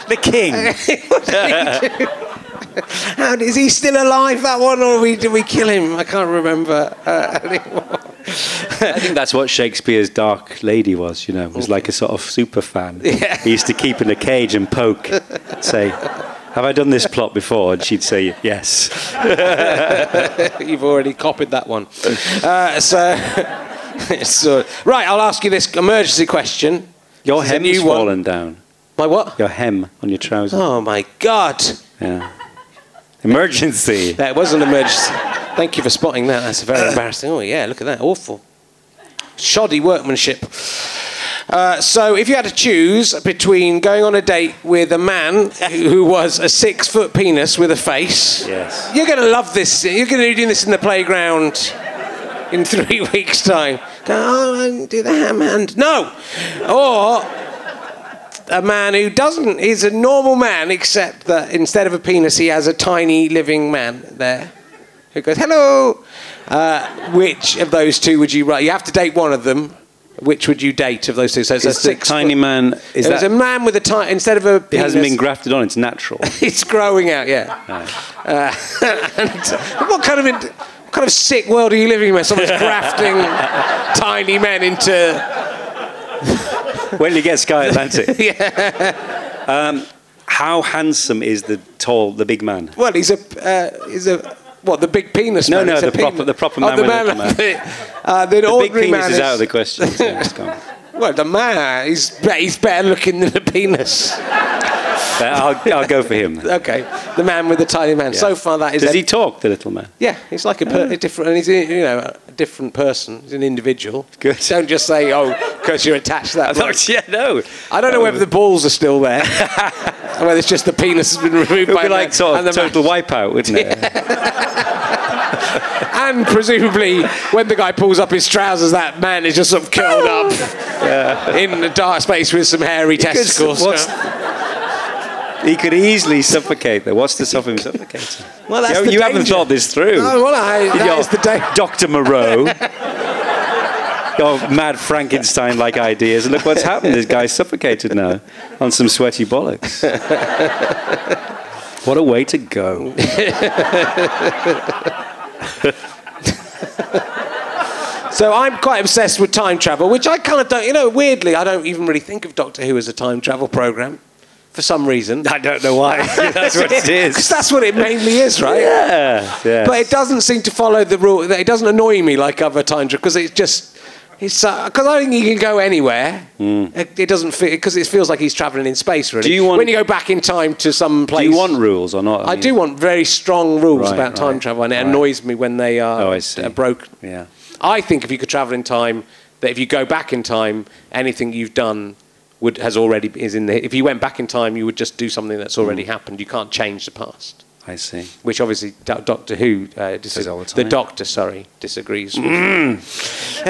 The king. How is he still alive? That one, or we, did we kill him? I can't remember uh, anymore. I think that's what Shakespeare's Dark Lady was. You know, was like a sort of super fan. Yeah. He used to keep in a cage and poke, say, "Have I done this plot before?" And she'd say, "Yes." You've already copied that one. Uh, so, so, right, I'll ask you this emergency question. Your This hem's new one. down. My what? Your hem on your trousers. Oh my God! Yeah. Emergency. That was an emergency. Thank you for spotting that. That's very embarrassing. Oh yeah, look at that. Awful. Shoddy workmanship. Uh, so, if you had to choose between going on a date with a man who was a six foot penis with a face, Yes. you're going to love this. You're going to be doing this in the playground in three weeks' time. Go oh, and do the ham hand. No. Or a man who doesn't. He's a normal man, except that instead of a penis, he has a tiny living man there who goes, hello. Uh, which of those two would you write? You have to date one of them. Which would you date of those two? So it's a Is six tiny foot- man? Is that? a man with a tiny instead of a. it hasn't been grafted on. It's natural. It's growing out, yeah. Uh, and what kind of in, what kind of sick world are you living in where someone's grafting tiny men into? when you get Sky Atlantic. yeah. Um, how handsome is the tall, the big man? Well, he's a uh, he's a what the big penis? No, man. no, a the proper- the proper Oh, man the with man, man. the, uh, the, The big penis man is out of the question. so. Well, the man, he's be- he's better looking than the penis. I'll, I'll go for him. Okay, the man with the tiny man. So far, that is. Does a- he talk, the little man? Yeah, he's like a, per- a different, and he's a, you know a different person. He's an individual. Good. Don't just say, oh, because you're attached to that. yeah, no. I don't know whether the balls are still there, or whether it's just the penis has been removed It would by be like the, sort and of the total man- wipeout, wouldn't it? And presumably, when the guy pulls up his trousers, that man is just sort of curled up in a dark space with some hairy testicles. what's- He could easily suffocate, though. What's to stop him suffocating? Well, that's you, the you haven't thought this through. Oh, well, I, that Your is the day. Dr. Moreau. Your mad Frankenstein like ideas. And look what's happened. This guy's suffocated now on some sweaty bollocks. what a way to go. So I'm quite obsessed with time travel, which I kind of don't. You know, weirdly, I don't even really think of Doctor Who as a time travel program, for some reason. I don't know why. That's what it Because that's what it mainly is, right? Yeah. yeah. But it doesn't seem to follow the rule. It doesn't annoy me like other time travel because it's just. It's because I think he can go anywhere. It, it doesn't feel because it feels like he's traveling in space. Really. Do you want- when you go back in time to some place? Do you want rules or not? I do want very strong rules Right, about time travel, and it right. annoys me when they are Oh, I see. uh, broken. Yeah. I think if you could travel in time, that if you go back in time, anything you've done would has already is in there. If you went back in time, you would just do something that's already Hmm. happened. You can't change the past. I see. Which obviously Do- Doctor Who uh, dis- the. Doctor, sorry, disagrees. with.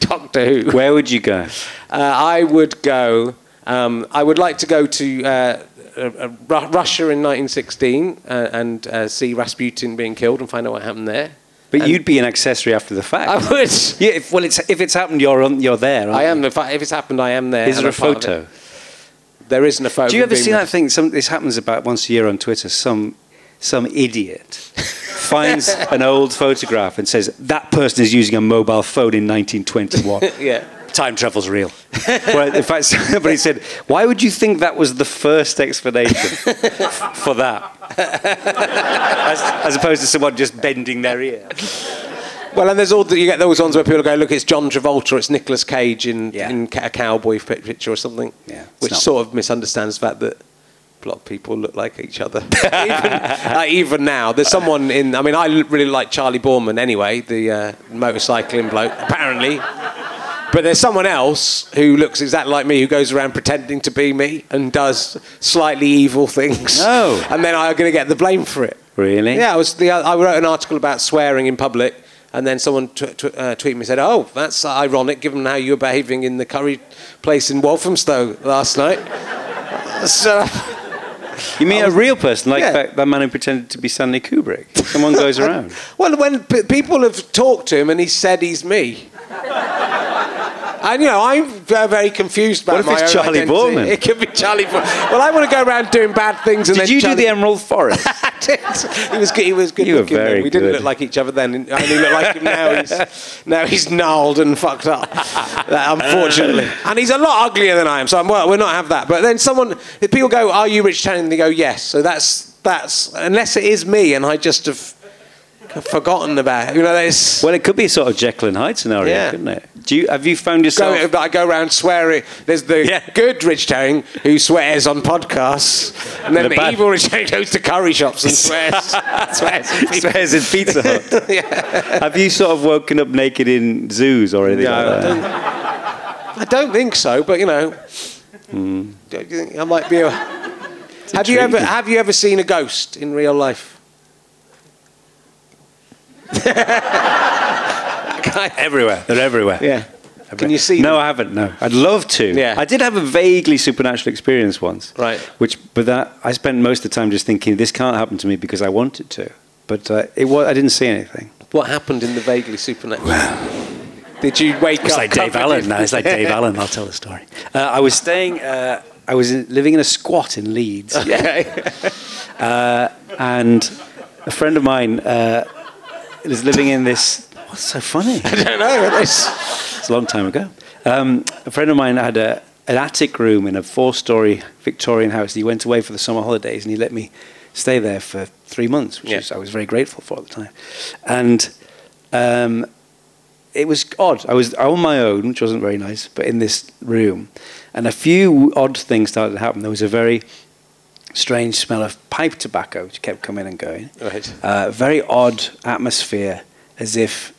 Doctor Who. Where would you go? Uh, I would go. Um, I would like to go to uh, uh, uh, Russia in 1916 uh, and uh, see Rasputin being killed and find out what happened there. But And- you'd be an accessory after the fact. I would. yeah, if, well, it's, if it's happened, you're on, you're there. I you? am. If, I, if it's happened, I am there. Is there a I'm part of photo? There isn't a photo. Do you ever see that thing? Some, this happens about once a year on Twitter. Some some idiot finds an old photograph and says that person is using a mobile phone in 1921. Yeah. Time travel's real. well, in fact, somebody said, "Why would you think that was the first explanation for that, as, as opposed to someone just bending their ear?" Well, and there's all the, you get those ones where people go, look, it's John Travolta, it's Nicolas Cage in, Yeah. in a cowboy picture or something. Yeah, Which not- sort of misunderstands the fact that a lot of people look like each other. even, uh, even now, there's someone in. I mean, I really like Charley Boorman anyway, the uh, motorcycling bloke. Apparently. But there's someone else who looks exactly like me who goes around pretending to be me and does slightly evil things. Oh. And then I'm going to get the blame for it. Really? Yeah, I was the, I wrote an article about swearing in public, and then someone t- t- uh, tweeted me and said, "Oh, that's ironic, given how you were behaving in the curry place in Walthamstow last night." so, You mean a real person, like Yeah. that, that man who pretended to be Stanley Kubrick? Someone goes around. well, when p- people have talked to him and he said he's me. And you know, I'm very confused about What if my it's Charley identity. Boorman? It could be Charley Boorman. Well, I want to go around doing bad things. And Did then you do the Emerald Forest? I did. He was good. He was good You were very we didn't good. look like each other then. I only look like him now. He's now he's gnarled and fucked up. Unfortunately, and he's a lot uglier than I am. So I'm, well, we'll not have that. But then someone, people go, "Are you Rich Channing?" They go, "Yes." So that's that's unless it is me, and I just have forgotten about. You know, there's. Well, it could be a sort of Jekyll and Hyde scenario, Yeah. couldn't it? Do you have you found yourself? Go, I go around swearing. There's the Yeah. good Rich Herring who swears on podcasts, and then The the, bad- evil Rich Herring goes to curry shops and swears. swears. Swears in Pizza Hut. Have you sort of woken up naked in zoos or anything No, like I don't, I don't think so. But you know, hmm. think I might be a. Have you ever have you ever seen a ghost in real life? Everywhere. They're everywhere. Yeah. Can you see? No, them? I haven't. No, I'd love to. Yeah. I did have a vaguely supernatural experience once. Right. Which, but that I spent most of the time just thinking this can't happen to me because I want it to. But uh, it was. I didn't see anything. What happened in the vaguely supernatural? The Did you wake It's up? like Dave Allen. No, it's like Dave Allen. I'll tell the story. Uh, I was staying. Uh, I was in, living in a squat in Leeds, uh, and a friend of mine uh, was living in this. What's so funny? I don't know. It's, It's a long time ago. Um, a friend of mine had a, an attic room in a four-story Victorian house. He went away for the summer holidays, and he let me stay there for three months, which Yeah. is, I was very grateful for at the time. And um, it was odd. I was on my own, which wasn't very nice, but in this room, and a few odd things started to happen. There was a very strange smell of pipe tobacco, which kept coming and going. Right. Uh, very odd atmosphere, as if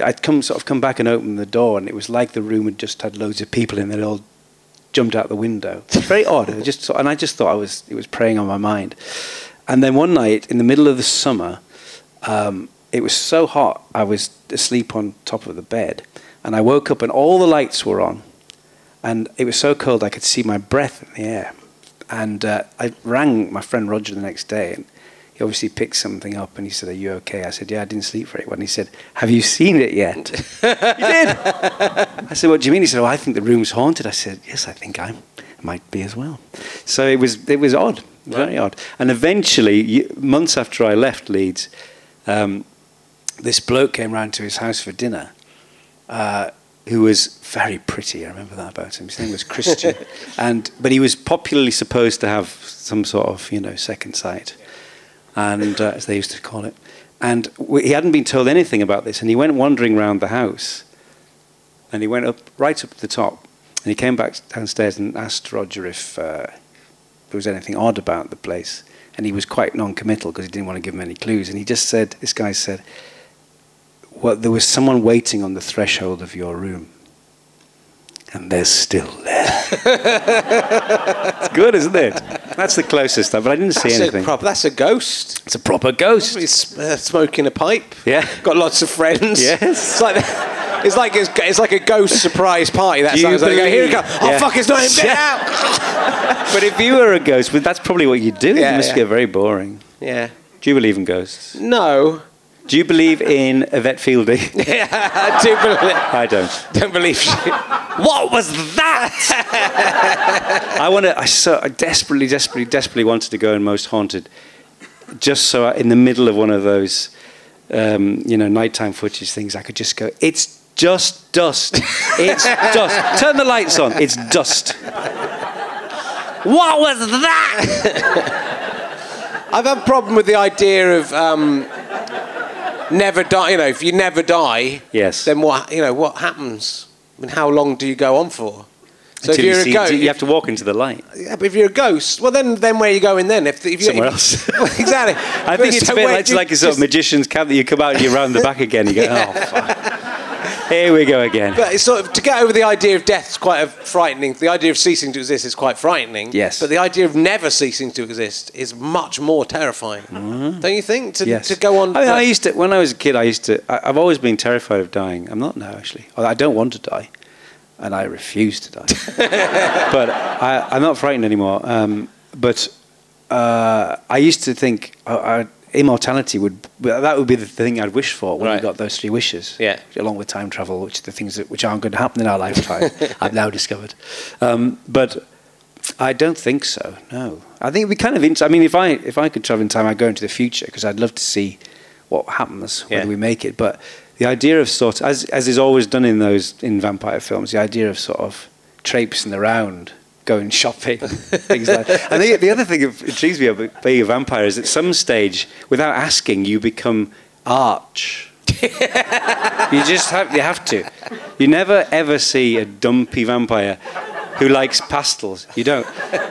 I'd come sort of come back and open the door, and it was like the room had just had loads of people in. They'd all jumped out the window. Very odd. Just, and I just thought I was it was preying on my mind. And then one night in the middle of the summer, um, it was so hot. I was asleep on top of the bed, and I woke up and all the lights were on, and it was so cold I could see my breath in the air. And uh, I rang my friend Roger the next day, and he obviously picked something up, and he said, "Are you okay?" I said, "Yeah, I didn't sleep very well." And he said, "Have you seen it yet?" he did. I said, "What do you mean?" He said, "Oh, I think the room's haunted." I said, "Yes, I think I might be as well." So it was it was odd, very odd. And eventually, months after I left Leeds, um, this bloke came round to his house for dinner, uh, who was very pretty. I remember that about him. His name was Christian, and but he was popularly supposed to have some sort of you know second sight, and uh, as they used to call it. And we, he hadn't been told anything about this, and he went wandering round the house, and he went up right up to the top, and he came back downstairs and asked Roger if uh, there was anything odd about the place, and he was quite non-committal because he didn't want to give him any clues, and he just said, this guy said, well, there was someone waiting on the threshold of your room. And they're still there. it's good, isn't it? That's the closest, but I didn't see that's, a anything. prop, that's a ghost. it's a proper ghost. He's uh, smoking a pipe. Yeah. Got lots of friends. Yes. It's like it's like it's, it's like a ghost surprise party. That Do sounds like here we go. Oh Yeah. fuck! It's not him. Get Yeah. out. But if you were a ghost, well, that's probably what you'd do. Yeah, it must yeah. get very boring. Yeah. Do you believe in ghosts? No. Do you believe in Yvette Fielding? Yeah, I do believe. I don't. Don't believe she. What was that? I want to. I so I desperately, desperately, desperately wanted to go in Most Haunted, just so I, in the middle of one of those, um, you know, nighttime footage things, I could just go. It's just dust. It's dust. Turn the lights on. It's dust. What was that? I've had a problem with the idea of um, never die. You know, if you never die, Yes. then what? You know, what happens? I mean, how long do you go on for? So Until if you're you, a ghost, you have to walk into the light. Yeah, but if you're a ghost, well, then then where are you going then? If, if you Somewhere if- else. Well, exactly. I think it's So a bit like, like a sort of magician's camp that you come out and you're round the back again. You go, oh, fuck. Here we go again. But it's sort of to get over the idea of death is quite a frightening. The idea of ceasing to exist is quite frightening. Yes. But the idea of never ceasing to exist is much more terrifying. Don't you think? To. Yes. to go on. I, mean, I used to when I was a kid. I used to. I, I've always been terrified of dying. I'm not now actually. I don't want to die, and I refuse to die. but I, I'm not frightened anymore. Um, but uh, I used to think uh, I, immortality would that would be the thing I'd wish for when Right. we got those three wishes. Yeah. along with time travel, which are the things that which aren't going to happen in our lifetime. I've now discovered. Um, but I don't think so. No, I think it'd be kind of. Int- I mean, if I if I could travel in time, I'd go into the future because I'd love to see what happens whether Yeah. we make it. But the idea of sort, as as is always done in those in vampire films, the idea of sort of traipsing around, going shopping, things like. And the, the other thing that intrigues me about being a vampire is at some stage, without asking, you become arch. you just have you have to. You never ever see a dumpy vampire who likes pastels. You don't.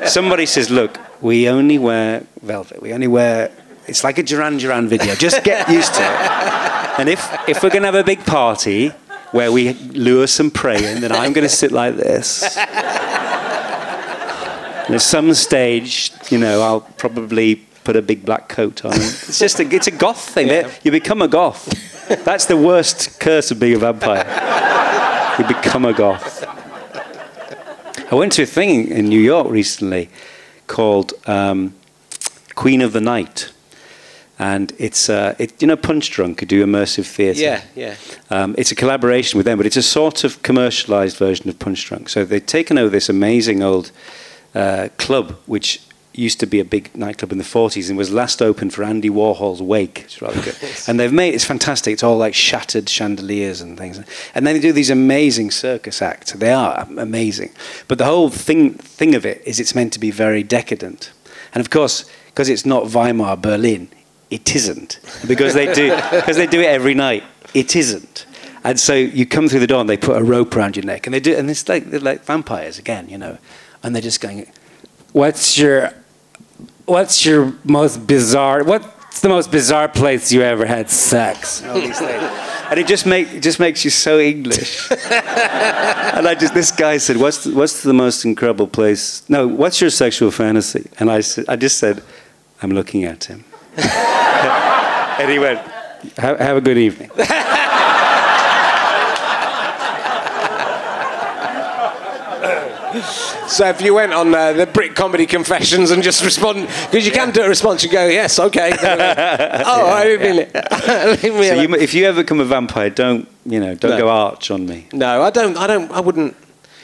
Somebody says, "Look, we only wear velvet. We only wear." It's like a Duran Duran video. Just get used to it. And if if we're gonna have a big party where we lure some prey in, then I'm gonna sit like this. And at some stage, you know, I'll probably put a big black coat on. It's just a, it's a goth thing. Yeah. You become a goth. That's the worst curse of being a vampire. You become a goth. I went to a thing in New York recently called um, Queen of the Night. and it's uh, it, you know Punchdrunk do immersive theatre. Yeah, yeah. Um, it's a collaboration with them, but it's a sort of commercialized version of Punchdrunk. So they've taken over this amazing old uh, club, which used to be a big nightclub in the 40s and was last opened for Andy Warhol's wake. It's rather good. and they've made it's fantastic. It's all like shattered chandeliers and things. And then they do these amazing circus acts. They are amazing. But the whole thing thing of it is it's meant to be very decadent. And of course, because it's not Weimar Berlin, it isn't. Because they do because they do it every night. It isn't. And so you come through the door and they put a rope around your neck and they do and it's like they're like vampires again, you know. And they're just going What's your What's your most bizarre? What's the most bizarre place you ever had sex? And it just make it just makes you so English. and I just this guy said, "What's the, what's the most incredible place? No, what's your sexual fantasy?" And I said, I just said, "I'm looking at him." and he went, Have, have a good evening. So if you went on uh, the Brit Comedy Confessions and just respond, because you can do a response, you go, yes, okay. oh, I didn't mean it. Mean so you, if you ever become a vampire, don't you know? Don't No. go arch on me. No, I don't. I don't. I wouldn't.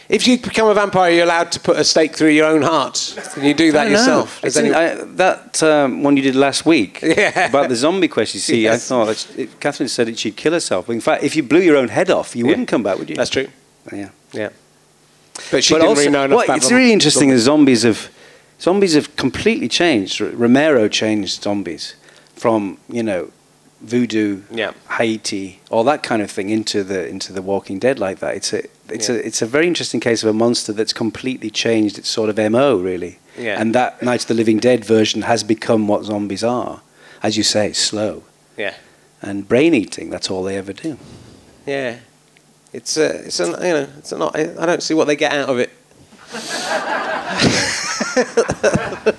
If you become a vampire, you're allowed to put a stake through your own heart. Can you do that yourself? Any- I, that um, one you did last week Yeah. about the zombie question. You see, Yes. I thought it, Katherine said that she'd kill herself. In fact, if you blew your own head off, you Yeah. wouldn't come back, would you? That's true. Yeah. Yeah. But she but didn't also, really know enough well, it's them. really interesting that zombies have zombies have completely changed. Romero changed zombies from you know voodoo, Yeah. Haiti, all that kind of thing into the into the Walking Dead like that. It's a it's Yeah. a it's a very interesting case of a monster that's completely changed its sort of mo really. Yeah. And that Night of the Living Dead version has become what zombies are, as you say, slow Yeah. and brain eating. That's all they ever do. Yeah. It's a. It's a. You know. It's a not. I don't see what they get out of it.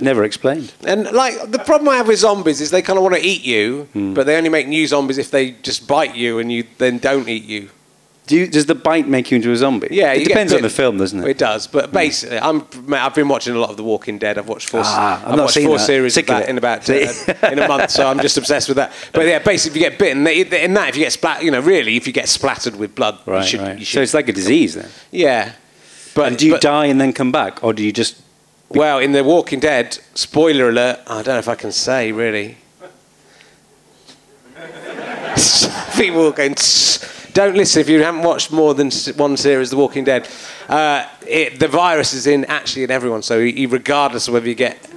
Never explained. And like the problem I have with zombies is they kind of want to eat you, Hmm. but they only make new zombies if they just bite you and you then don't eat you. Do you, does the bite make you into a zombie? Yeah, it depends on the film, doesn't it? It does, but basically, I'm. mate, I've been watching a lot of The Walking Dead. I've watched four. Ah, I've watched four that. series Sick of of that it. in about uh, in a month, so I'm just obsessed with that. But yeah, basically, if you get bitten, in that, if you get splat, you know, really, if you get splattered with blood, Right, you should. right. You so it's like a disease then. yeah. But And do you but- die and then come back, or do you just? Well, in The Walking Dead, spoiler alert, I don't know if I can say really. People are going, "Tss." Don't listen if you haven't watched more than one series, The Walking Dead. Uh, it, the virus is in actually in everyone, so you- regardless of whether you get.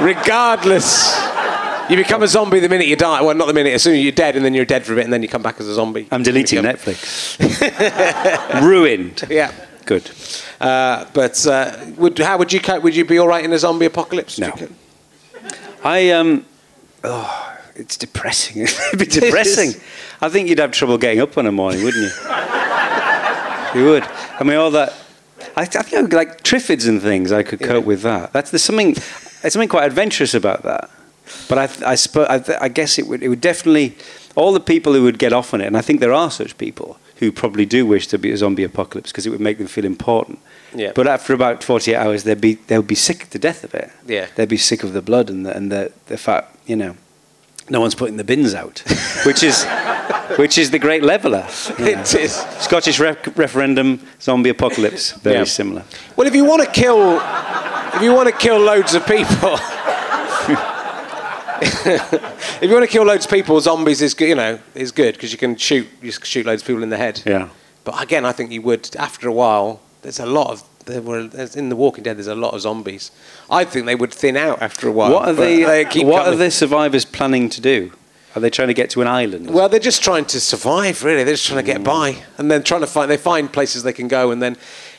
regardless. You become a zombie the minute you die. Well, not the minute, as soon as you're dead, and then you're dead for a bit, and then you come back as a zombie. I'm deleting Become- Netflix. Ruined. Yeah. Good. Uh, but uh, would, how would you cope? Would you be all right in a zombie apocalypse? No. Would you cope? I um. Oh, it's depressing. It'd be depressing. I think you'd have trouble getting up in the morning, wouldn't you? you would. I mean, all that. I, I think I would like triffids and things. I could cope with that. That's there's something. There's something quite adventurous about that. But I, I, spo- I, th- I guess it would, it would definitely, all the people who would get off on it, and I think there are such people who probably do wish to be a zombie apocalypse because it would make them feel important. Yeah. But after about 48 hours, they'd be, they'd be sick to death of it. Yeah. They'd be sick of the blood and the, and the, the fact, you know, no one's putting the bins out, which is, which is the great leveler. you know. It is. Scottish ref- referendum, zombie apocalypse, very Yeah. similar. Well, if you want to kill, if you want to kill loads of people, if you want to kill loads of people, zombies is good. You know, is good because you can shoot, you can shoot loads of people in the head. Yeah. But again, I think you would after a while. There's a lot of there were in the Walking Dead. There's a lot of zombies. I think they would thin out after a while. What are the they uh, keep What are the survivors planning to do? Are they trying to get to an island? Well, they're just trying to survive, really. They're just trying to get mm. by, and then trying to find. They find places they can go, and then,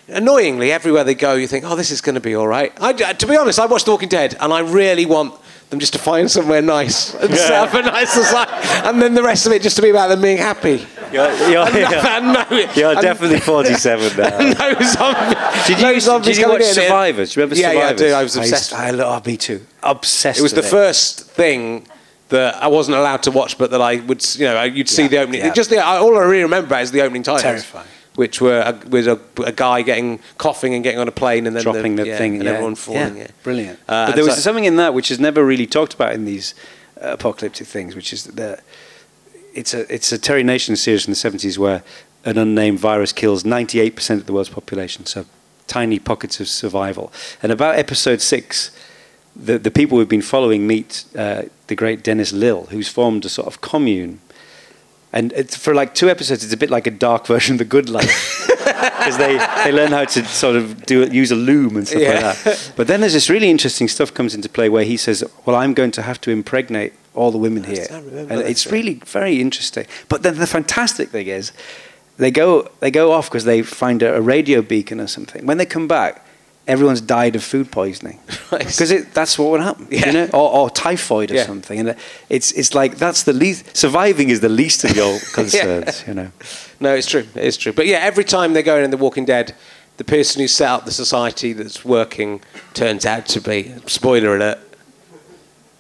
annoyingly, everywhere they go, you think, "Oh, this is going to be all right." I, uh, to be honest, I watched The Walking Dead, and I really want them just to find somewhere nice and set up a nice society, and then the rest of it just to be about them being happy. You're, you're, And no- and no- you're and definitely 47 now. no zombies. Did no you, zombies did you watch in. Survivors? Do you remember Yeah, yeah, I Survivors? do. I was used- obsessed I, love me too. Obsessed. It was the with first thing that I wasn't allowed to watch, but that I would, you know, you'd see Yeah, the opening. yeah. Just the, all I really remember about is the opening titles. Terrifying. which were a, was a, a guy getting coughing and getting on a plane and then dropping the, yeah, thing, and yeah. everyone falling. Yeah, Yeah, brilliant. Uh, but there was so- something in that which is never really talked about in these uh, apocalyptic things, which is that it's a it's a Terry Nation series from the seventies where an unnamed virus kills ninety eight percent of the world's population. So tiny pockets of survival. And about episode six, the the people we've been following meet uh, the great Dennis Lill, who's formed a sort of commune. And it's, for like two episodes, it's a bit like a dark version of The Good Life. Because they, they learn how to sort of do use a loom and stuff Yeah. like that. But then there's this really interesting stuff comes into play where he says, "Well, I'm going to have to impregnate all the women here," and it's yeah. really very interesting. But then the fantastic thing is, they go they go off because they find a, a radio beacon or something. When they come back, everyone's died of food poisoning Right. because that's what would happen, Yeah. you know, or, or typhoid or Yeah. something. And uh, it's it's like that's the least surviving is the least of your concerns, you know. No, it's true. It's true. But yeah, every time they go in The Walking Dead, the person who set up the society that's working turns out to be spoiler alert.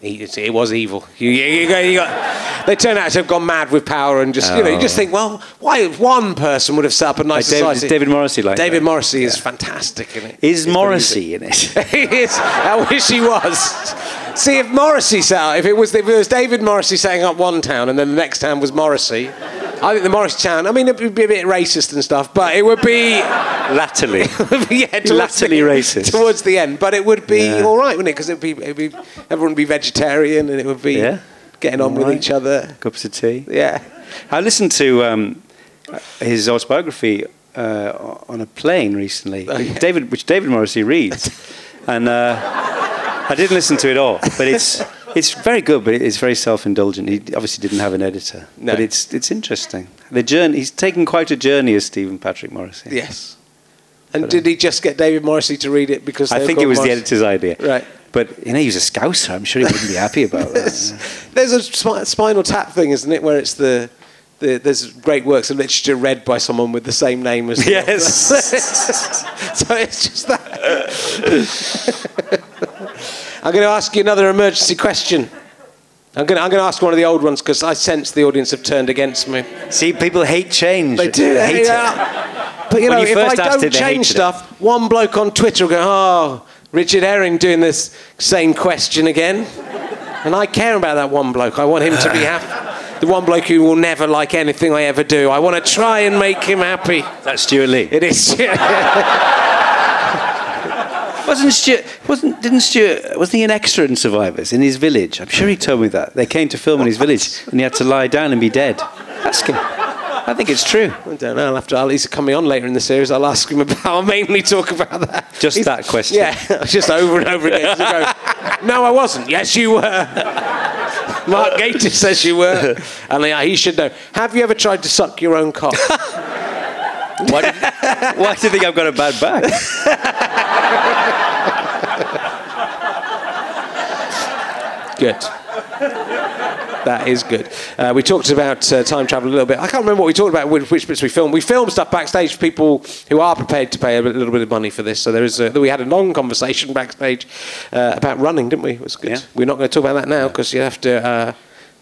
He, it was evil. You, you, you go, you got, they turn out to have gone mad with power and just you know you just Oh. think, well, why one person would have set up a nice Like David-? David Morrissey like David that. Morrissey is fantastic in it. Is He's Morrissey in it? he is. I wish he was. See, if Morrissey set up, if it was, if it was David Morrissey setting up one town and then the next town was Morrissey, I think the Morris town, I mean, it would be a bit racist and stuff, but it would be, Latterly. yeah, Latterly the, racist. Towards the end, but it would be Yeah. all right, wouldn't it? Because it'd be, it'd be, everyone would be vegetarian and it would be Yeah. getting on with each other. Cups of tea. Yeah. I listened to um, his autobiography uh, on a plane recently, Oh, yeah. David, which David Morrissey reads, and uh, I didn't listen to it all, but it's it's very good, but it's very self-indulgent. He obviously didn't have an editor, No. but it's it's interesting. The journey he's taken quite a journey as Stephen Patrick Morrissey. Yes. And did he just get David Morrissey to read it because I think it was the editor's idea, Right. But you know, he was a scouser. I'm sure he wouldn't be happy about that. There's a spi- spinal tap thing, isn't it, where it's the, the there's great works of literature read by someone with the same name as Yes. so it's just that. I'm going to ask you another emergency question. I'm going to, I'm going to ask one of the old ones because I sense the audience have turned against me. See, people hate change. They do. They hate it. But you When know, you if I don't it, change hated it. stuff, one bloke on Twitter will go, "Oh, Richard Herring doing this same question again," and I care about that one bloke. I want him to be happy. The one bloke who will never like anything I ever do. I want to try and make him happy. That's Stewart Lee. It is. Wasn't Stewart? Wasn't didn't Stewart? Wasn't he an extra in Survivors in his village? I'm sure he told me that they came to film in his village and he had to lie down and be dead. Ask him. I think it's true. I don't know. I'll have to. I'll, he's coming on later in the series. I'll ask him about. I'll mainly talk about that. Just He's- that question. Yeah, just over and over again. No, I wasn't. Yes, you were. Mark Gatiss says you were, and yeah, he should know. Have you ever tried to suck your own cock? Why, did, why do you think I've got a bad back? Good. That is good. Uh, we talked about uh, time travel a little bit. I can't remember what we talked about, which, which bits we filmed. We filmed stuff backstage for people who are prepared to pay a little bit of money for this. So there is a, we had a long conversation backstage uh, about running, didn't we? It was good. Yeah. We're not going to talk about that now because you have to. Uh,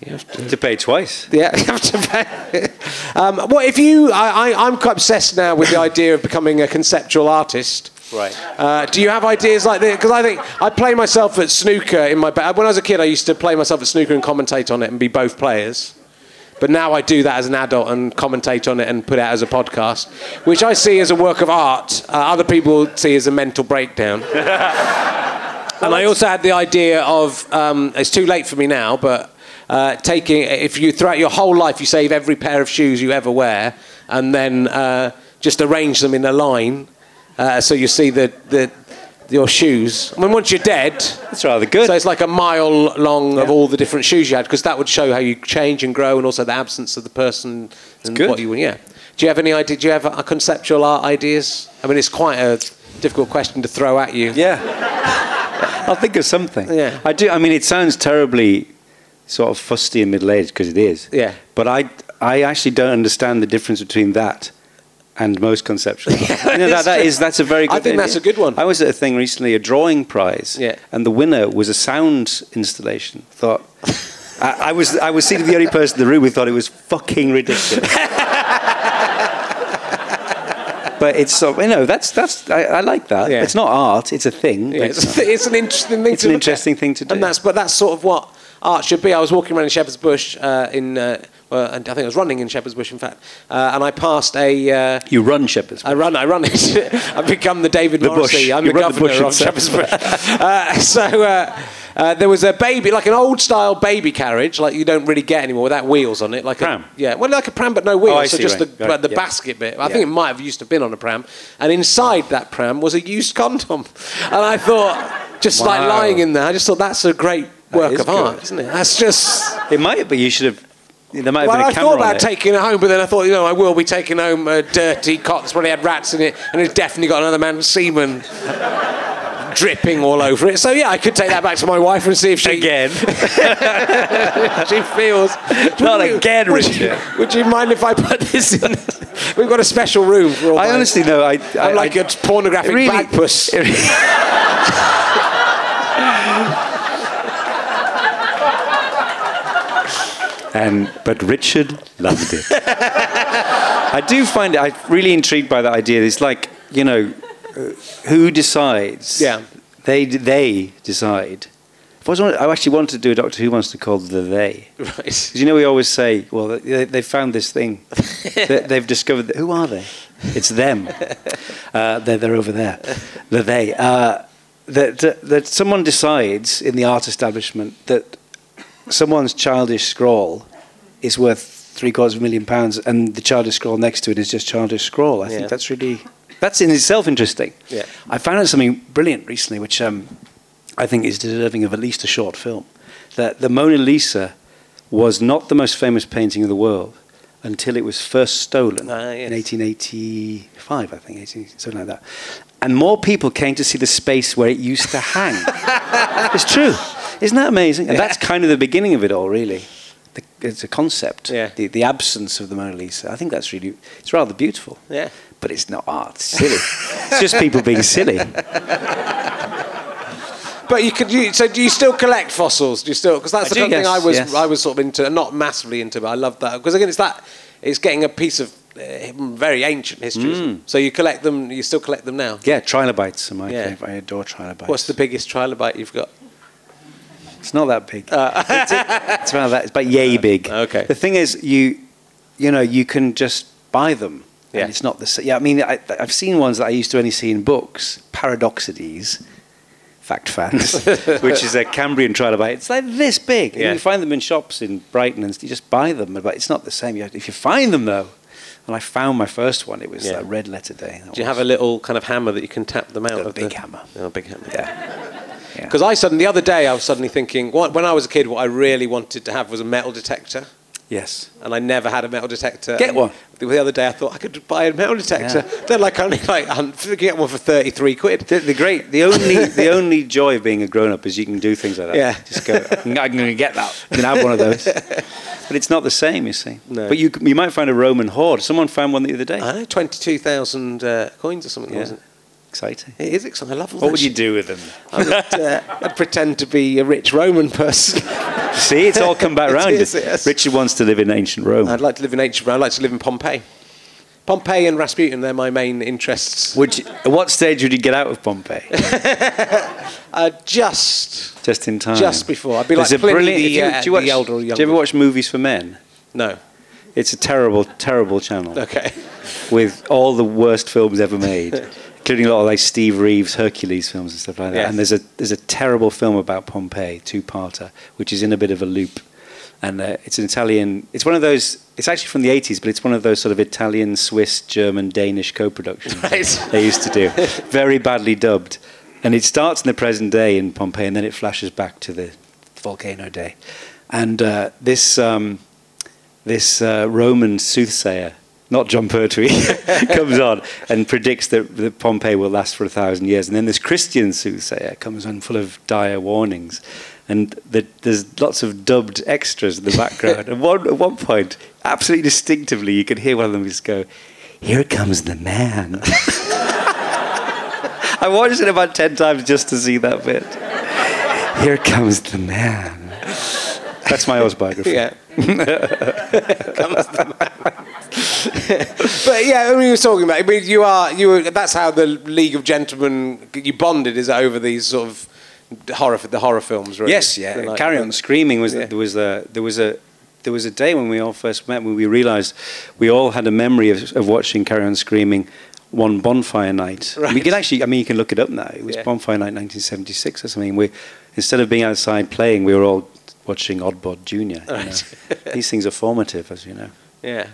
you have to. to pay twice. Yeah, you have to pay. um, well, if you, I, I, I'm quite obsessed now with the idea of becoming a conceptual artist. Right. Uh, do you have ideas like this? Because I think I play myself at snooker in my. Ba- when I was a kid, I used to play myself at snooker and commentate on it and be both players. But now I do that as an adult and commentate on it and put it out as a podcast, which I see as a work of art. Uh, other people see as a mental breakdown. and I also had the idea of um, it's too late for me now, but uh, taking if you throughout your whole life you save every pair of shoes you ever wear and then uh, just arrange them in a line uh, so you see the, the your shoes. I mean, once you're dead, That's rather good. so it's like a mile long of all the different shoes you had because that would show how you change and grow and also the absence of the person and good. what you yeah. Do you have any idea? Do you have a conceptual art ideas? I mean, it's quite a difficult question to throw at you. Yeah. I'll think of something. Yeah. I do. I mean, it sounds terribly sort of fusty and middle aged because it is. Yeah. But I, I actually don't understand the difference between that and most conceptual. art. you know, that, that is that's a very good. One. I think that's a good one. I was at a thing recently, a drawing prize. Yeah. And the winner was a sound installation. Thought. I, I was I was seated the only person in the room who thought it was fucking ridiculous. but it's sort of, you know that's that's I, I like that. Yeah. It's not art; it's a thing. Yeah, it's, it's th- it's an interesting thing. It's to an look at. interesting thing to do. and that's but that's sort of what art should be. I was walking around in Shepherd's Bush uh, in, uh, well, and I think I was running in Shepherd's Bush, in fact, uh, and I passed a. Uh, you run Shepherd's. I run, I run it. I've become the David The Morrissey. bush. I'm You the the governor bush of. Shepherd's Bush. uh, so uh, uh, there was a baby, like an old style baby carriage, like you don't really get anymore without wheels on it. Like Pram? A, yeah, well, like a pram, but no wheels. Oh, so see, just right, the, right, the yeah. basket bit. I Yeah. think it might have used to have been on a pram. And inside that pram was a used condom. And I thought, just like lying in there, I just thought that's a great work of art, isn't it? That's just. It might, but you should have. There might have Well, been a I thought about it. taking it home, but then I thought, you know, I will be taking home a dirty cot that's probably had rats in it, and it's definitely got another man's semen dripping all over it. So yeah, I could take that back to my wife and see if she Again, she feels. Not Would you- again, would you- Would you mind if I put this in? We've got a special room for all I honestly know. I, I I'm like I, a pornographic really- Bagpuss. And but Richard loved it. I do find it. I'm really intrigued by that idea. It's like you know, uh, who decides? Yeah. they they decide. I, was, I actually wanted to do a Doctor Who monster called the They. Right. Because you know we always say, well, they, they found this thing. They- They've discovered. That, who are they? It's them. Uh, they're, they're over there. The they. Uh, that that someone decides in the art establishment that someone's childish scroll is worth three quarters of a million pounds, and the childish scroll next to it is just childish scroll. I Yeah. think that's really that's in itself interesting. Yeah. I found out something brilliant recently, which um, I think is deserving of at least a short film. That the Mona Lisa was not the most famous painting in the world until it was first stolen Ah, yes. in 1885, I think, 18, something like that. And more people came to see the space where it used to hang. it's true. Isn't that amazing? And that's kind of the beginning of it all, really. The, it's a concept. Yeah. The, the absence of the Mona Lisa. I think that's really, it's rather beautiful. Yeah. But it's not art. It's silly. it's just people being silly. But you could. You, so do you still collect fossils? Do you still? Because that's I the do, kind of thing I was. yes. I was sort of into, not massively into, but I love that because again, it's that. It's getting a piece of uh, very ancient history. Mm. So you collect them. You still collect them now. Yeah, trilobites are my Yeah. I adore trilobites. What's the biggest trilobite you've got? It's not that big. it's, it's around that. It's about yay big. Uh. Okay. The thing is, you, you know, you can just buy them. Yeah. And it's not the same. Yeah, I mean, I, I've seen ones that I used to only see in books. Paradoxides, fact fans, which is a Cambrian trilobite. It's like this big. And Yeah. you find them in shops in Brighton, and you just buy them. But it's not the same. Have- If you find them though, and I found my first one, it was Yeah. uh, red letter day. Do you was- have a little kind of hammer that you can tap them out Got a big the, hammer. Oh, a big hammer. Yeah. Yeah. Because I suddenly the other day I was suddenly thinking what, when I was a kid what I really wanted to have was a metal detector Yes. and I never had a metal detector. Get one. The other day I thought I could buy a metal detector. They're like only like I could get one for thirty three quid. The, the great, the only, the only joy of being a grown up is you can do things like that. Yeah. Just go. I'm going to get that. I'm going to have one of those. But it's not the same, you see. No. But you, you might find a Roman hoard. Someone found one the other day. I know twenty two thousand uh, coins or something, Yeah. wasn't it? Exciting. It is exciting. I love all What would you shit. do with them? I would, uh, I'd pretend to be a rich Roman person. See, it's all come back round. is, yes. Richard wants to live in ancient Rome. I'd like to live in ancient. Rome. I'd like to live in Pompeii. Pompeii and Rasputin, they're my main interests. Would you, at what stage would you get out of Pompeii? Uh, just, Just in time. just before. I'd be There's like Pliny brilliant. the, you- uh, do, you watch, the elder or do you ever watch movies for men? No. It's a terrible, terrible channel. Okay. with all the worst films ever made, including a lot of like Steve Reeves Hercules films and stuff like that. Yes. And there's a there's a terrible film about Pompeii, two-parter, which is in a bit of a loop, and uh, it's an Italian. It's one of those. It's actually from the 80s, but it's one of those sort of Italian, Swiss, German, Danish co-productions Right. they used to do, very badly dubbed. And it starts in the present day in Pompeii, and then it flashes back to the volcano day. And uh, this. Um, this uh, Roman soothsayer, not Jon Pertwee, comes on and predicts that, that Pompeii will last for a thousand years. And then this Christian soothsayer comes on full of dire warnings. And the, there's lots of dubbed extras in the background. and one, at one point, absolutely distinctively, you could hear one of them just go, Here comes the man. I watched it about 10 times just to see that bit. Here comes the man. That's my autobiography. Yeah. Comes the man. but yeah, I mean, you were talking about. I mean, you are you. Were, that's how the League of Gentlemen you bonded is over these sort of horror the horror films. Really. Yes, yeah. Like, Carry on screaming was Yeah. there was a there was a there was a day when we all first met when we realised we all had a memory of, of watching Carry On Screaming one bonfire night. Right. We can actually, I mean, you can look it up now. It was Yeah. bonfire night 1976 or something. We instead of being outside playing, we were all watching Oddbod Junior. you Right. know. These things are formative, as you know. Yeah.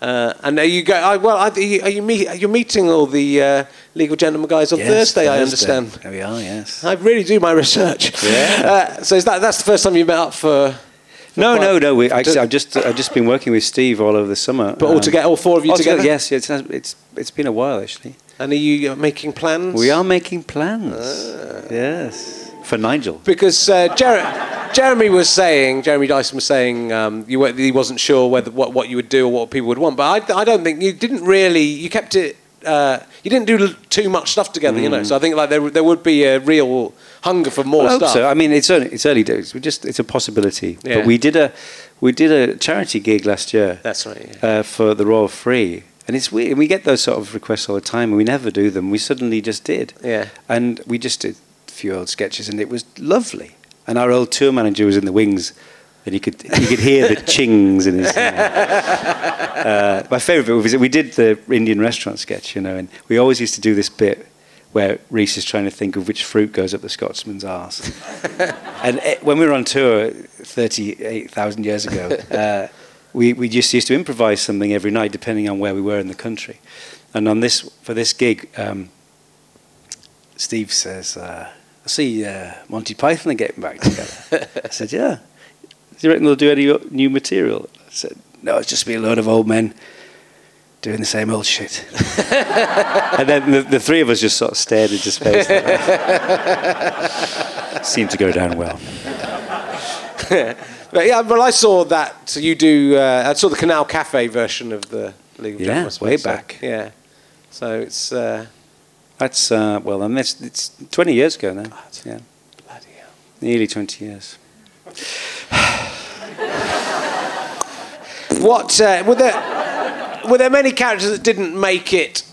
Uh, and are you go? I, well, are you, are you meet, you're meeting all the uh, of Gentlemen guys on Yes, Thursday, I understand. There we are. Yes. I really do my research. Yeah. Uh, so is that that's the first time you met up for? No, no, no. We, actually, I've just I've just been working with Steve all over the summer. But all together- all four of you together? Yes, it's it's it's been a while actually. And are you uh, making plans? We are making plans. Ah. Yes, for Nigel. because uh, Jer- Jeremy was saying, Jeremy Dyson was saying, um, you were, he wasn't sure whether what, what you would do or what people would want. But I, I don't think you didn't really. You kept it. Uh, you didn't do too much stuff together, you know. So I think like there there would be a real hunger for more stuff. so. I mean, it's early, it's early days. We just it's a possibility. Yeah. But we did a we did a charity gig last year. That's right. Yeah. uh, for the Royal Free. And it's weird. We get those sort of requests all the time, and we never do them. We suddenly just did. Yeah. And we just did few old sketches, and it was lovely. And our old tour manager was in the wings, and you could you could hear the chings in his. uh, my favourite bit was that we did the Indian restaurant sketch, you know, and we always used to do this bit where Reece is trying to think of which fruit goes up the Scotsman's arse. and eh, when we were on tour 38,000 years ago, uh, we, we just used to improvise something every night depending on where we were in the country. And on this, for this gig, um, Steve says, uh, I see uh, Monty Python are getting back together. I said, yeah. Do you reckon they'll do any new material? I said, no, it's just be a load of old men doing the same old shit. and then the, the three of us just sort of stared into space. Seemed to go down well. But yeah, well, I saw that you do. Uh, I saw the Canal Cafe version of the League of Yeah, Gentlemen, I suppose, way so, back. yeah. So it's uh, That's, uh, well, and that's, it's 20 years ago now. Yeah, bloody hell. nearly 20 years. What uh, were there? Were there many characters that didn't make it?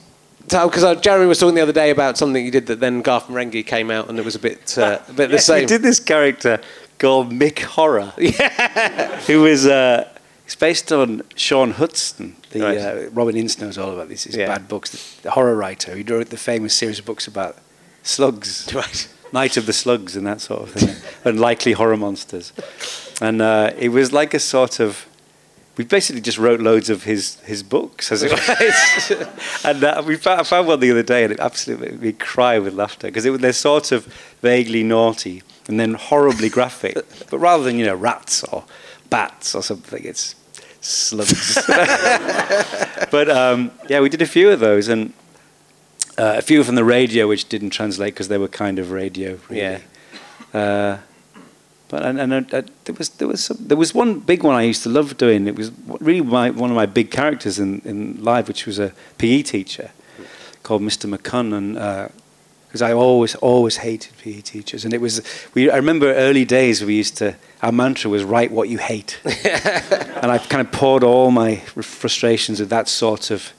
Because uh, Jeremy was talking the other day about something you did that then Garth Marenghi came out and it was a bit, uh, a bit the same. We did this character called Mick Horror. Yeah. Who was, uh, it's based on Shaun Hutson. The, Right. uh, Robin Ince knows all about this. His Yeah. bad books. The, horror writer. He wrote the famous series of books about slugs. Right. Night of the Slugs and that sort of thing. and likely horror monsters. And uh, it was like a sort of. We basically just wrote loads of his, his books, as it were. and uh, we found, I found one the other day, and it absolutely made me cry with laughter because they're sort of vaguely naughty and then horribly graphic. but rather than you know rats or bats or something, it's slugs. but um, yeah, we did a few of those, and uh, a few from the radio which didn't translate because they were kind of radio. Really. Yeah. Uh, but and, and uh, there was there was some, there was one big one I used to love doing. It was really my, one of my big characters in, in live, which was a PE teacher called Mr. McCunn, and because I always always hated PE teachers, and it was we. I remember early days we used to our mantra was write what you hate, and I kind of poured all my frustrations with that sort of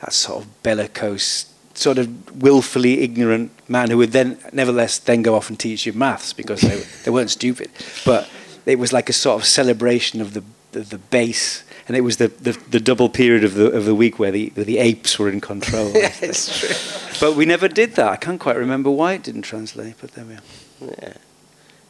that sort of bellicose sort of willfully ignorant man who would then nevertheless then go off and teach you maths because they, they weren't stupid but it was like a sort of celebration of the the, the base and it was the, the, the double period of the of the week where the the apes were in control yeah, it's true. but we never did that I can't quite remember why it didn't translate but there we are Yeah,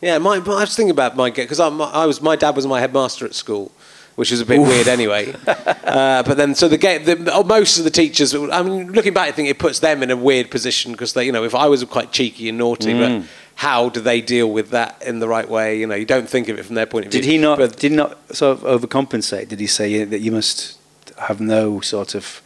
yeah. My, my- I was thinking about my because I, my- I was my dad was my headmaster at school, which was a bit weird anyway. uh, but then so the, ga- the oh, most of the teachers, I mean, looking back, I think it puts them in a weird position because they, you know, if I was quite cheeky and naughty, Mm. but how do they deal with that in the right way? You know, you don't think of it from their point of view. Did he not? But did he not sort of overcompensate? Did he say that you must have no sort of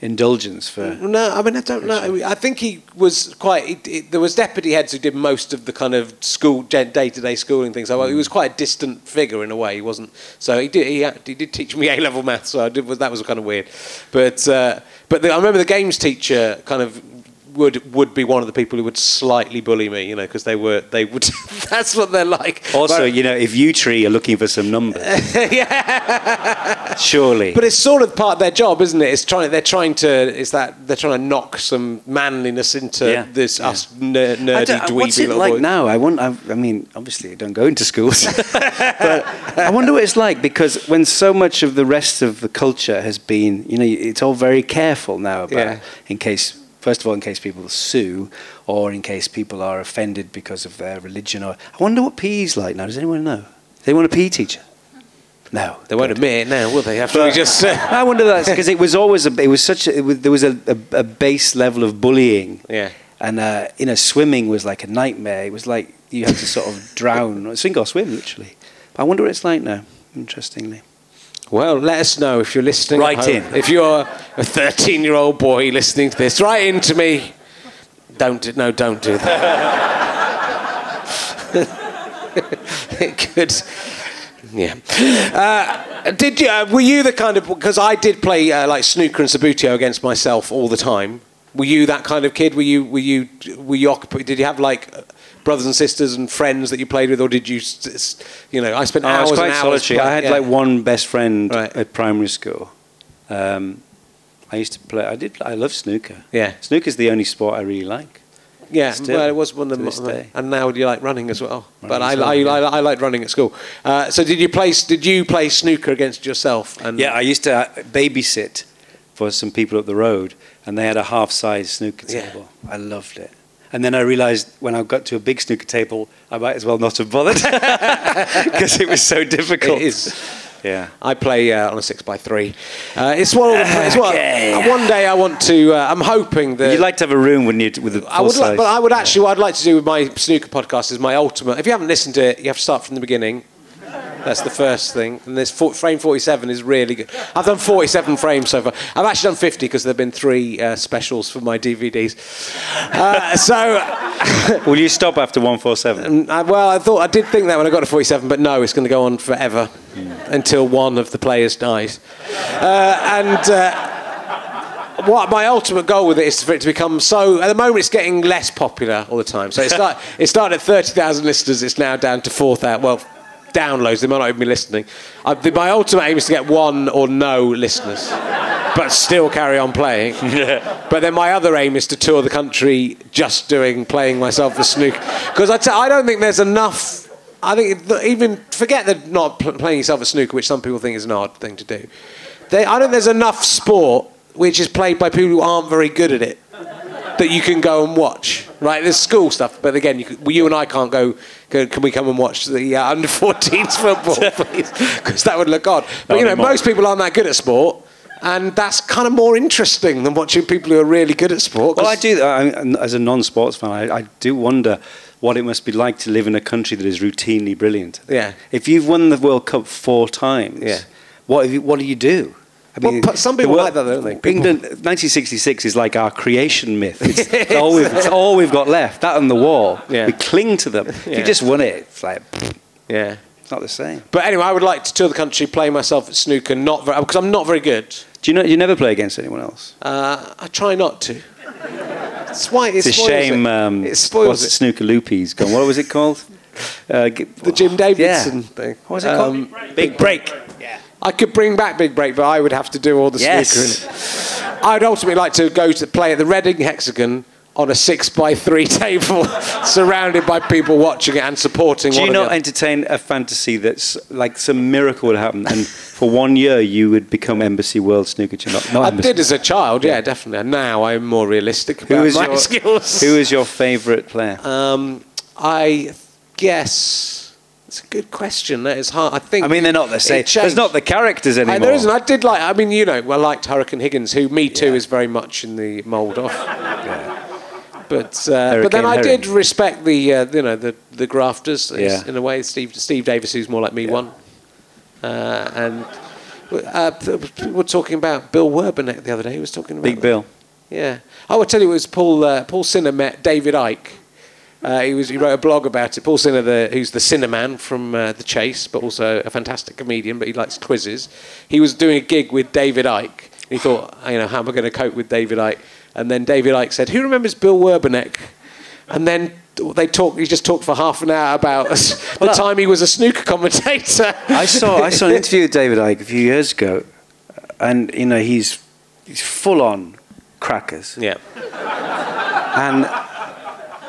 indulgence for? No, I mean I don't know. I think he was quite. It, it, there was deputy heads who did most of the kind of school day to day schooling things. So he was quite a distant figure in a way. He wasn't. So he did. He, he did teach me A level maths. So I did. That was kind of weird. But uh, but the, I remember the games teacher kind of would would be one of the people who would slightly bully me, you know, because they were they would. that's what they're like. Also, But- you know, if you tree are looking for some numbers, yeah, surely. But it's sort of part of their job, isn't it? It's trying. They're trying to. It's that they're trying to knock some manliness into Yeah, this yeah. us ner- nerdy don't- dweeby what's it little like boys. now? I want. I, I mean, obviously, I don't go into schools, but I wonder what it's like because when so much of the rest of the culture has been, you know, it's all very careful now about Yeah. in case. First of all, in case people sue, or in case people are offended because of their religion, or I wonder what PE's like now. Does anyone know? Does anyone a PE teacher? No, They won't Good. admit it now, will they? After we just. Uh, I wonder that because it was always a, it was such a, it was, there was a, a, a base level of bullying. Yeah. And uh, you know, swimming was like a nightmare. It was like you had to sort of drown, sink or swim, literally. I wonder what it's like now. Interestingly, Well, let us know if you're listening. Write in. If you're a 13 year old boy listening to this, write in to me. Don't do, no, don't do that. it could. Yeah. Uh, did you? Uh, were you the kind of? Because I did play uh, like snooker and Subbuteo against myself all the time. Were you that kind of kid? Were you? Were you? Were you? occup- Did you have like brothers and sisters and friends that you played with, or did you? You know, I spent Oh, I hours was quite and hours. solitary. I had yeah. like one best friend Right. at primary school. Um, I used to play. I did. I love snooker. Yeah. snooker's the only sport I really like. Yeah, Still, well, it was one of the day. and now you like running as well. but I, well, I, yeah. I, I liked running at school. Uh, so did you play? Did you play snooker against yourself? And Yeah, I used to uh, babysit for some people up the road, and they had a half-size snooker table. Yeah. table. I loved it. And then I realised when I got to a big snooker table, I might as well not have bothered because it was so difficult. It is. Yeah. I play uh, on a six by three. Uh, it's one. Of the, it's one, Okay. one day I want to. Uh, I'm hoping that You'd like to have a room, wouldn't you, with a I would, like, but I would actually. What I'd like to do with my snooker podcast is my ultimate. If you haven't listened to it, you have to start from the beginning. That's the first thing. And this for, frame 47 is really good. I've done 47 frames so far. I've actually done 50 because there have been three uh, specials for my DVDs. Uh, so, Will you stop after 147? um, I, well, I thought I did think that when I got to 47, but no, it's going to go on forever until one of the players dies. Uh, and. Uh, what my ultimate goal with it is for it to become so. At the moment, it's getting less popular all the time. So it, start, it started at thirty thousand listeners. It's now down to four thousand. Well, downloads. They might not even be listening. The, my ultimate aim is to get one or no listeners, but still carry on playing. But then my other aim is to tour the country just doing playing myself for snook because I, t- I don't think there's enough. I think even forget that not pl- playing yourself at snooker, which some people think is an odd thing to do. They, I don't think there's enough sport which is played by people who aren't very good at it that you can go and watch. Right, there's school stuff, but again, you, well, you and I can't go, go. Can we come and watch the uh, under 14s football, please? Because that would look odd. But you know, most people aren't that good at sport, and that's kind of more interesting than watching people who are really good at sport. Well, I do. I, as a non-sports fan, I, I do wonder what it must be like to live in a country that is routinely brilliant. Yeah. If you've won the World Cup four times, Yeah. what, have you, what do you do? I Well, but some people like that, don't they? People- England, 1966 is like our creation myth. It's, it's all we've, it's all we've got left. That and the war. Yeah. We cling to them. If Yeah. you just won it, it's like yeah. it's not the same. But anyway, I would like to tour the country, play myself at snooker, not because I'm not very good. Do you know? You never play against anyone else. Uh, I try not to. It's why it It's a shame. It, Um, it spoils what's it. Snooker Loopies gone. What was it called? Uh, The Jim Davidson Yeah. thing. What was it Um, called? Big Break. I could bring back Big Break, but I would have to do all the Yes. snooker in it. I'd ultimately like to go to play at the Reading Hexagon on a six by three table, surrounded by people watching it and supporting. Do you not entertain a fantasy that's like some miracle would happen, and for one year you would become Embassy World Snooker Champion? I Embassy. did as a child, yeah, definitely. And now I'm more realistic about Who is my your skills. Who is your favourite player? Um, I guess it's a good question. That is hard. I think. I mean, they're not the same. There's not the characters anymore. I, there isn't. I did like. I mean, you know, I liked Hurricane Higgins, who Me Too is very much in the mould of. But uh, but then I did respect the uh, you know the the grafters Yeah. in a way. Steve Steve Davis, who's more like me, one. Uh, and uh, we were talking about Bill Werbeniuk the other day. He was talking about Big Bill. yeah. I will tell you, it was Paul uh, Paul Sinha met David Icke. Uh, he was he wrote a blog about it. Paul Sinha, the, who's the Sinnerman from uh, The Chase, but also a fantastic comedian, but he likes quizzes. He was doing a gig with David Icke. He thought, you know, how am I going to cope with David Icke? And then David Icke said, "Who remembers Bill Werbeniuk?" And then they talked. He just talked for half an hour about the Well, time he was a snooker commentator. I saw I saw an interview with David Icke a few years ago, and you know he's he's full on crackers, yeah. and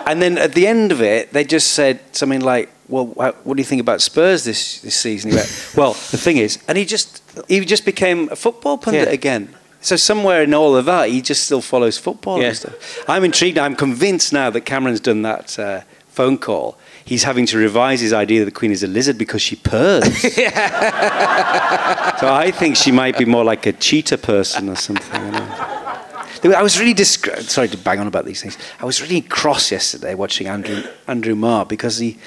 and then at the end of it they just said something like, "Well, what do you think about Spurs this this season?" He went, "Well, the thing is," and he just he just became a football pundit Yeah. again. So somewhere in all of that, he just still follows football Yeah. and stuff. I'm intrigued. I'm convinced now that Cameron's done that uh, phone call. He's having to revise his idea that the Queen is a lizard because she purrs. So I think she might be more like a cheetah person or something. I was really sorry to bang on about these things. I was really cross yesterday watching Andrew Andrew Marr because he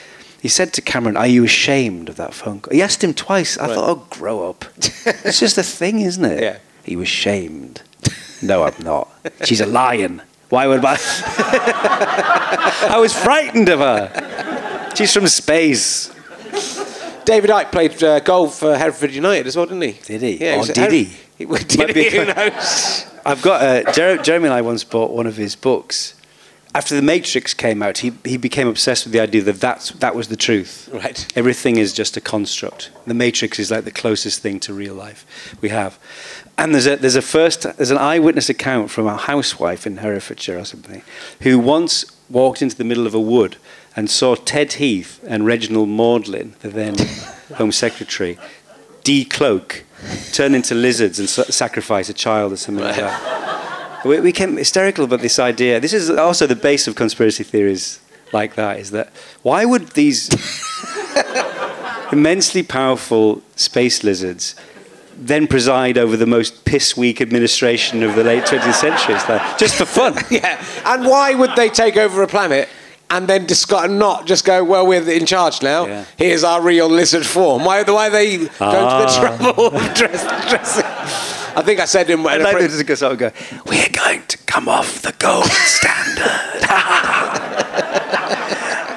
he said to Cameron, "Are you ashamed of that phone call?" He asked him twice. I thought, "Oh, grow up." it's just a thing, isn't it? Yeah. He was shamed. No, I'm not. She's a lion. Why would I? I was frightened of her. She's from space. David Icke played uh, golf for Hereford United as well, didn't he? Did he? Yeah, at did he? He did Might be he? Who knows? I've got uh, Jer- Jeremy and I once bought one of his books. After The Matrix came out, he, he became obsessed with the idea that that's, that was the truth. Right. Everything is just a construct. The Matrix is like the closest thing to real life we have. And there's a, there's a first, there's an eyewitness account from a housewife in Herefordshire or something, who once walked into the middle of a wood and saw Ted Heath and Reginald Maudling, the then Home Secretary, decloak, turn into lizards and sa- sacrifice a child or something like that. We we became hysterical about this idea. This is also the base of conspiracy theories like that, is that why would these immensely powerful space lizards then preside over the most piss weak administration of the late 20th century? Like, just for fun. yeah. And why would they take over a planet and then discard, not just go, well, we're in charge now. Yeah. Here's our real lizard form. Why, why are they going to Ah. the trouble of dress, dressing? I think I said in I'd like to go, go, we're going to come off the gold standard.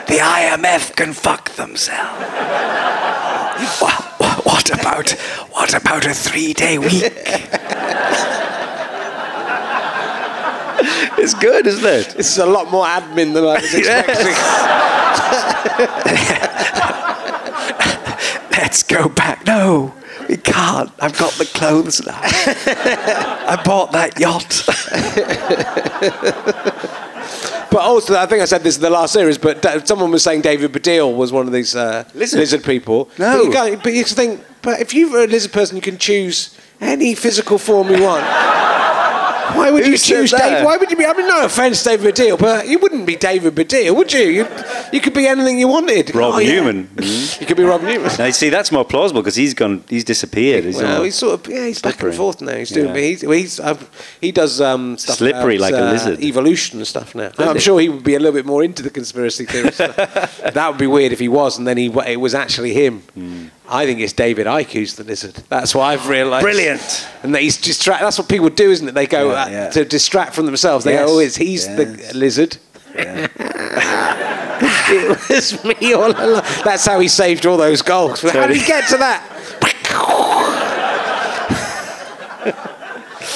the IMF can fuck themselves. Well, what about what about a three-day week? it's good, isn't it? This is a lot more admin than I was expecting. Let's go back. No, we can't. I've got the clothes now. I bought that yacht. But also, I think I said this in the last series, but da- someone was saying David Baddiel was one of these uh, Lizard? lizard people. No. But you, go, but you think, but if you're a lizard person, you can choose any physical form you want. Why would Who you choose that? David? Why would you be? I mean, no offense, David Baddiel, but you wouldn't be David Baddiel, would you? You, you could be anything you wanted. Rob Oh, yeah. Newman. You could be Rob Newman. Now, see, that's more plausible because he's gone. He's disappeared. He's Well, he's sort of yeah, he's back and forth now. He's doing, Yeah. he's, he's uh, he does um, stuff Slippery about, like a uh, lizard. evolution and stuff now. I'm sure he would be a little bit more into the conspiracy theories. stuff. that would be weird if he was, and then he it was actually him. Hmm. I think it's David Icke who's the lizard. That's what I've realised. Brilliant. And that he's distract. That's what people do, isn't it? They go Yeah, uh, yeah. to distract from themselves. They Yes, go, "Oh, it's he's yes. the lizard." it was me all along. That's how he saved all those goals. How did he get to that?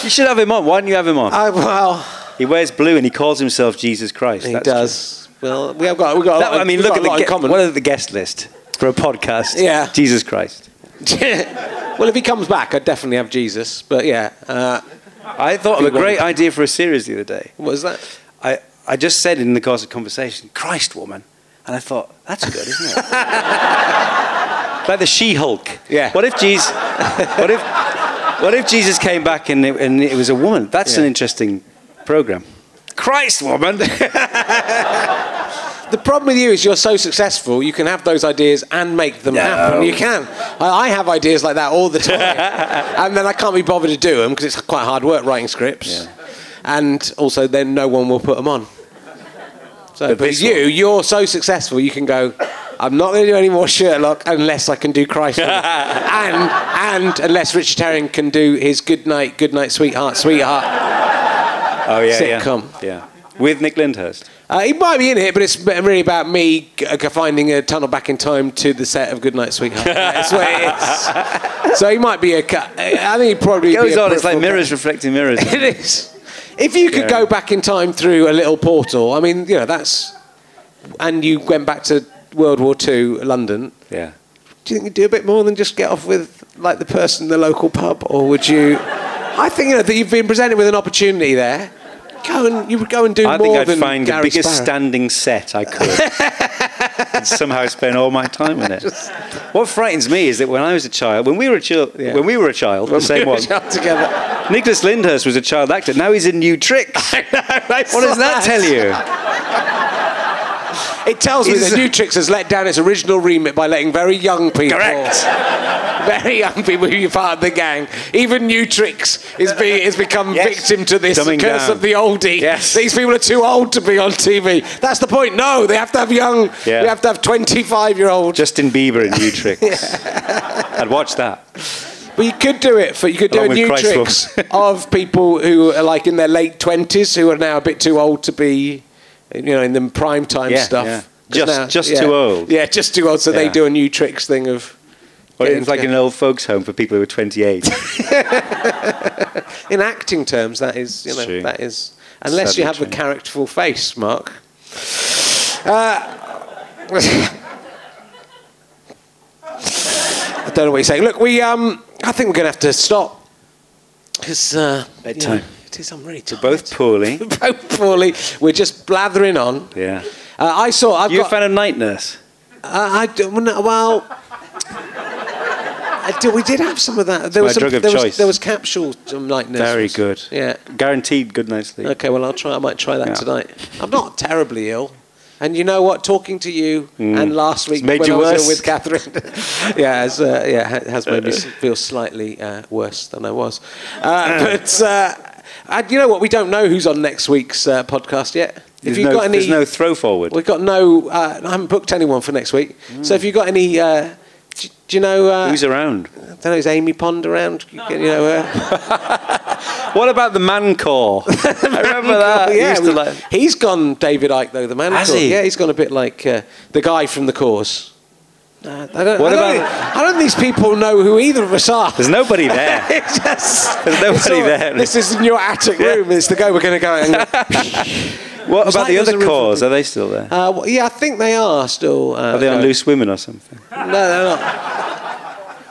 You should have him on. Why don't you have him on? I, well. he wears blue and he calls himself Jesus Christ. He That's does. Well, we have got we got. A true. lot, That- I mean, we've look got at the ge- common. what are the guest list for a podcast? Yeah. Jesus Christ. well, if he comes back, I'd definitely have Jesus. But yeah, uh, I thought of a great idea for a series the other day. what was that? I, I just said in the course of conversation, Christ woman. And I thought, that's good, isn't it? like the She Hulk. Yeah. What if Jesus, what if, what if Jesus came back and it, and it was a woman? That's an interesting program. Christ woman. The problem with you is you're so successful, you can have those ideas and make them happen. You can. I, I have ideas like that all the time, and then I can't be bothered to do them because it's quite hard work writing scripts, and also then no one will put them on. So, But but, you, one- you're so successful, you can go. I'm not going to do any more Sherlock unless I can do Christ, and and unless Richard Herring can do his good night, good night, sweetheart, sweetheart. Oh, yeah, Sitcom. yeah. Yeah. With Nick Lyndhurst. Uh, he might be in it, but it's really about me g- finding a tunnel back in time to the set of Goodnight Sweetheart. That's what it is. So he might be a cut. I think he probably Goes be on, it's like mirrors reflecting mirrors. It is. If you could go back in time through a little portal, I mean, you know, that's. And you went back to World War II, London. Yeah. Do you think you'd do a bit more than just get off with like the person in the local pub, or would you? I think you know that you've been presented with an opportunity there. Go and you would go and do I more think I'd than find Gary the biggest Sparrow. standing set I could. and somehow spend all my time in it. What frightens me is that when I was a child, when we were a child, Yeah. when we were a child, the same one. together. Nicholas Lyndhurst was a child actor. Now he's in New Tricks. what What does that tell you? It tells me that New Tricks has let down its original remit by letting very young people, Correct. very young people who are part of the gang, even New Tricks is has become Yes. victim to this Dumbing curse down. of the oldie. Yes. These people are too old to be on TV. That's the point. No, they have to have young. Yeah. They have to have 25 year olds. Justin Bieber in New Tricks. I'd watch that. But you could do it for you could do a new tricks of people who are like in their late twenties who are now a bit too old to be, you know, in the prime time Yeah, stuff. yeah. Just- just yeah. too old. Yeah, just too old. So they do a new tricks thing of. Well, it's like an old folks' home for people who are 28. in acting terms, that is you know true. that is unless you have a characterful face, Mark. Uh, I don't know what you're saying. Look, we um, I think we're going to have to stop because uh, Bedtime. Is. I'm really tired. Both poorly. both poorly. We're just blathering on. Yeah. Uh, I saw. I've You a got. fan of Night Nurse? Uh, I well. I do, we did have some of that. There was some, drug of there was, choice. there was capsules, some night nurse Very good. Yeah. Guaranteed good night's sleep. Okay, well, I'll try. I might try that Yeah. tonight. I'm not terribly ill. And you know what? Talking to you and last week Mm. when I was worse. with Katherine, yeah, has, uh, yeah, has made me feel slightly uh, worse than I was. Uh, but uh, and you know what? We don't know who's on next week's uh, podcast yet. There's if you've no, got any, there's no throw forward. we've got no. Uh, I haven't booked anyone for next week. So if you've got any, uh, do, do you know? Uh, Who's around? I don't know. Is Amy Pond around? You know. Uh, What about the man Corr? I remember that. He yeah, to we- like- he's gone David Icke though. The man. Has he? Yeah, he's gone a bit like uh, the guy from the Corrs. Uh, I don't, What I don't about- think- I don't think these people know who either of us are. There's nobody there. It's just, There's nobody all- there. This is in your attic room. It's the guy we're going to go. And, What about like the other room cores? Are they still there? uh, well, yeah, I think they are still. Uh, Are they on going. Loose Women or something? No, they're not.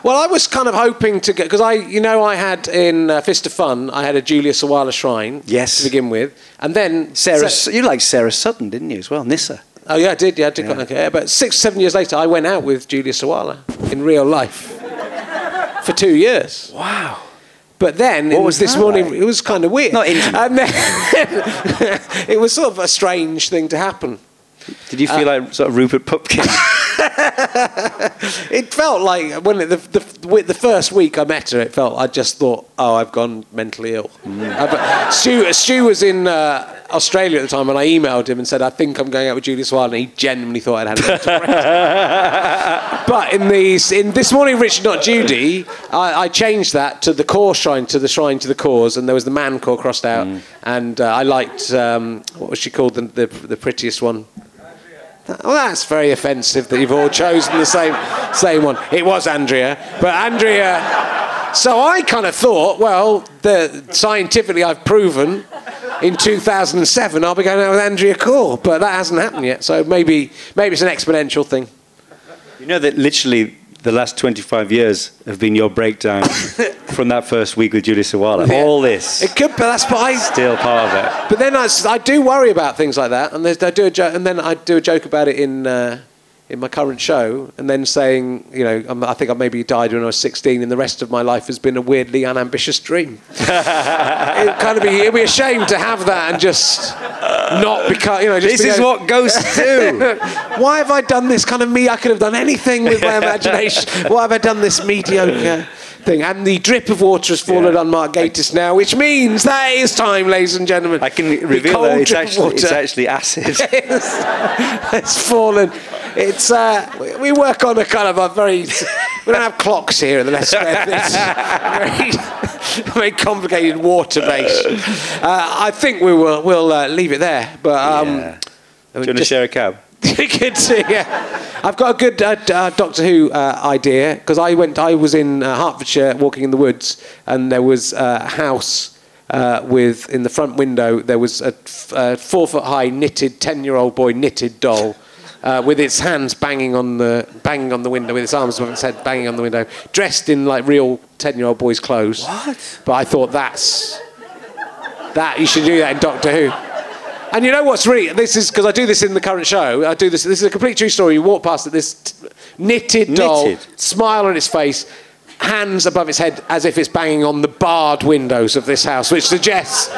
Well, I was kind of hoping to get because I, you know, I had in uh, Fist of Fun, I had a Julia Sawalha shrine. Yes. To begin with, and then Sarah, Sa- you like Sarah Sutton, didn't you, as well? Nyssa. Oh yeah, I did. Yeah, I did. Okay, but six, seven years later, I went out with Julia Sawalha in real life for two years. Wow. But then What it was this morning. like? It was kind of weird. Not intimate. And then it was sort of a strange thing to happen. Did you feel like sort of Rupert Pupkin? It felt like when it, the, the the first week I met her, it felt I just thought, oh, I've gone mentally ill. Uh, but Stu, Stu was in uh, Australia at the time, and I emailed him and said, I think I'm going out with Julia Sawalha, and he genuinely thought I'd had a. But in these, in this morning, Richard Not Judy, I, I changed that to the Corr shrine to the shrine to the Corrs, and there was the man Corr crossed out, and uh, I liked um, what was she called, the, the the prettiest one. Well, that's very offensive that you've all chosen the same same one. It was Andrea, but Andrea. So I kind of thought, well, the scientifically I've proven in 2007 I'll be going out with Andrea Corr, but that hasn't happened yet. So maybe maybe it's an exponential thing. you know that literally the last 25 years have been your breakdown from that first week with Julia Sawalha. Yeah. All this. It could, but that's but I, Still part of it. But then I do worry about things like that, and I do a joke, and then I do a joke about it in uh, in my current show, and then saying, you know, I'm, I think I maybe died when I was 16, and the rest of my life has been a weirdly unambitious dream. it'd kind of be, it'd be a shame to have that and just not become, you know, just This be is what ghosts do. Why have I done this kind of me? I could have done anything with my imagination. Why have I done this mediocre thing? And the drip of water has fallen Yeah. on Mark Gatiss now, which means that is time, ladies and gentlemen. I can reveal that it's actually, it's actually acid. it's fallen. It's uh, we- we work on a kind of a very. We don't have clocks here at the Square Very, very complicated water base. Uh, I think we will we'll uh, leave it there. But um, Yeah. Do you want to share a cab? good to, yeah. I've got a good uh, uh, Doctor Who uh, idea because I went. I was in uh, Hertfordshire walking in the woods, and there was a house uh, with in the front window there was a, f- a four foot high knitted ten year old boy knitted doll. Uh, with its hands banging on the banging on the window, with its arms above its head banging on the window, dressed in like real ten-year-old boys' clothes. What? But I thought that's that you should do that in Doctor Who. And you know what's really this is because I do this in the current show. I do this. This is a complete true story. You walk past it, this t- knitted doll, Knitted. smile on its face, hands above its head as if it's banging on the barred windows of this house, which suggests.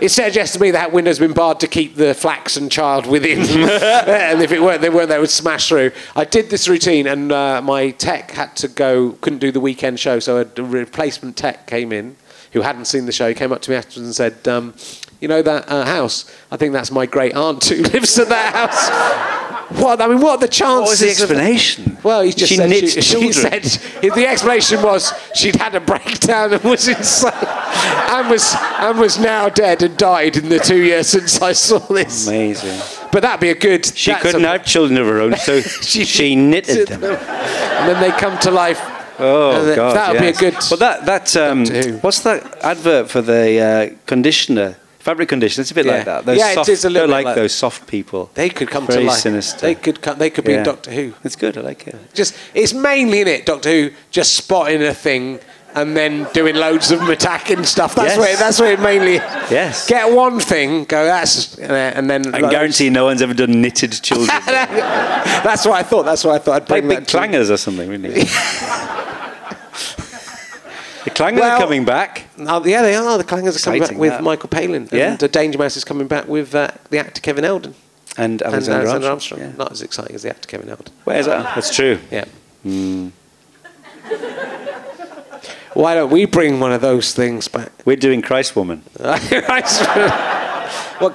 It suggests to me that window's been barred to keep the flaxen child within, and if it weren't, they weren't, they would smash through. I did this routine, and uh, my tech had to go, couldn't do the weekend show, so a replacement tech came in, who hadn't seen the show. He came up to me afterwards and said, um, "You know that uh, house? I think that's my great aunt who lives at that house." What? I mean, what are the chances? What was the of- explanation? well, he just She said knits she, she said the explanation was she'd had a breakdown and was insane, and was and was now dead and died in the two years since I saw this. Amazing. But that'd be a good. She couldn't a- have children of her own, so she, knitted them. and then they come to life. Oh God, that would be a good- Well, that that um, what's that advert for the uh, conditioner, fabric conditioner? It's a bit Yeah. like that. Those Yeah, it soft, is a little bit like, like- those soft people. They could come Very to life. sinister. They could come. They could be in Doctor Who. It's good. I like it. Just it's mainly in it Doctor Who just spotting a thing and then doing loads of attacking stuff. That's Yes. where that's where it mainly. Yes. Get one thing, go that's, and then I can guarantee no one's ever done knitted children. That's what I thought. That's what I thought. I'd like big clangers or something, wouldn't it? the clangers Well- are coming back. Oh, yeah, they are. The Clangers are coming back with that. Michael Palin. Yeah. And the Danger Mouse is coming back with uh, the actor Kevin Eldon. And And Alexander, Alexander Armstrong. Armstrong. Yeah. Not as exciting as the actor Kevin Eldon. Where's that? That's true. Yeah. Why don't we bring one of those things back? We're doing Christ Woman. what,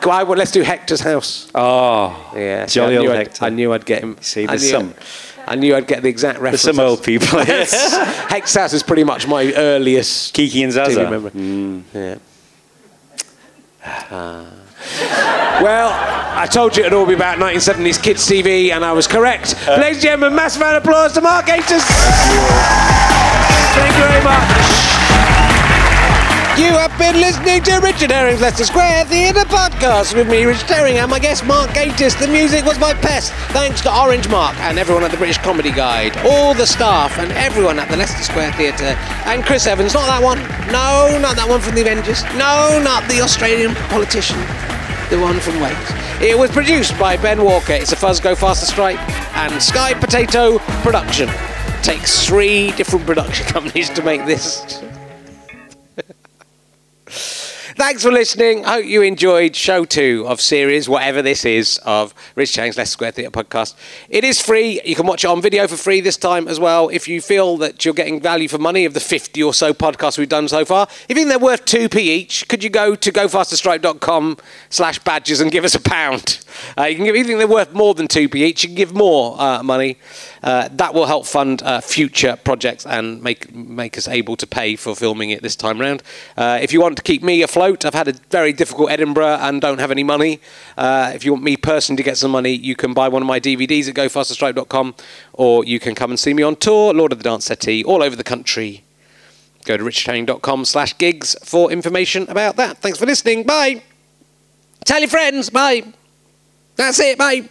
why, well, let's do Hector's house. Oh, Yeah, jolly I knew old I'd- Hector. I knew I'd get him. See, I there's knew, some- I knew I'd get the exact reference. some old people. Hector's house is pretty much my earliest Kiki and ZsaZsa. memory. Yeah. Ah. Well, I told you it'd all be about 1970s kids TV, and I was correct. Ladies and gentlemen, massive round of applause to Mark Gatiss. Thank you very much. You have been listening to Richard Herring's Leicester Square Theatre Podcast with me, Richard Herring, and my guest, Mark Gatiss. The music was by Pest. Thanks to Orange Mark and everyone at the British Comedy Guide, all the staff and everyone at the Leicester Square Theatre, and Chris Evans. Not that one. No, not that one from the Avengers. No, not the Australian politician. The one from Wales. It was produced by Ben Walker. It's a Fuzz Go Faster Stripe and Sky Potato production. Takes three different production companies to make this. Thanks for listening. Hope you enjoyed show two of series, whatever this is, of Rich Chang's Leicester Square Theatre podcast. It is free. You can watch it on video for free this time as well. If you feel that you're getting value for money of the 50 or so podcasts we've done so far, if you think they're worth 2p each, could you go to gofasterstripe.com slash badges and give us a pound? Uh, you can give, if you think they're worth more than 2p each, you can give more uh, money. Uh, that will help fund uh, future projects and make make us able to pay for filming it this time round. Uh, if you want to keep me afloat, I've had a very difficult Edinburgh and don't have any money. Uh, if you want me personally to get some money, you can buy one of my DVDs at gofasterstripe.com or you can come and see me on tour, Lord of the Dance Settee, all over the country. Go to richardherring.com slash gigs for information about that. Thanks for listening. Bye. Tell your friends. Bye. That's it. Bye.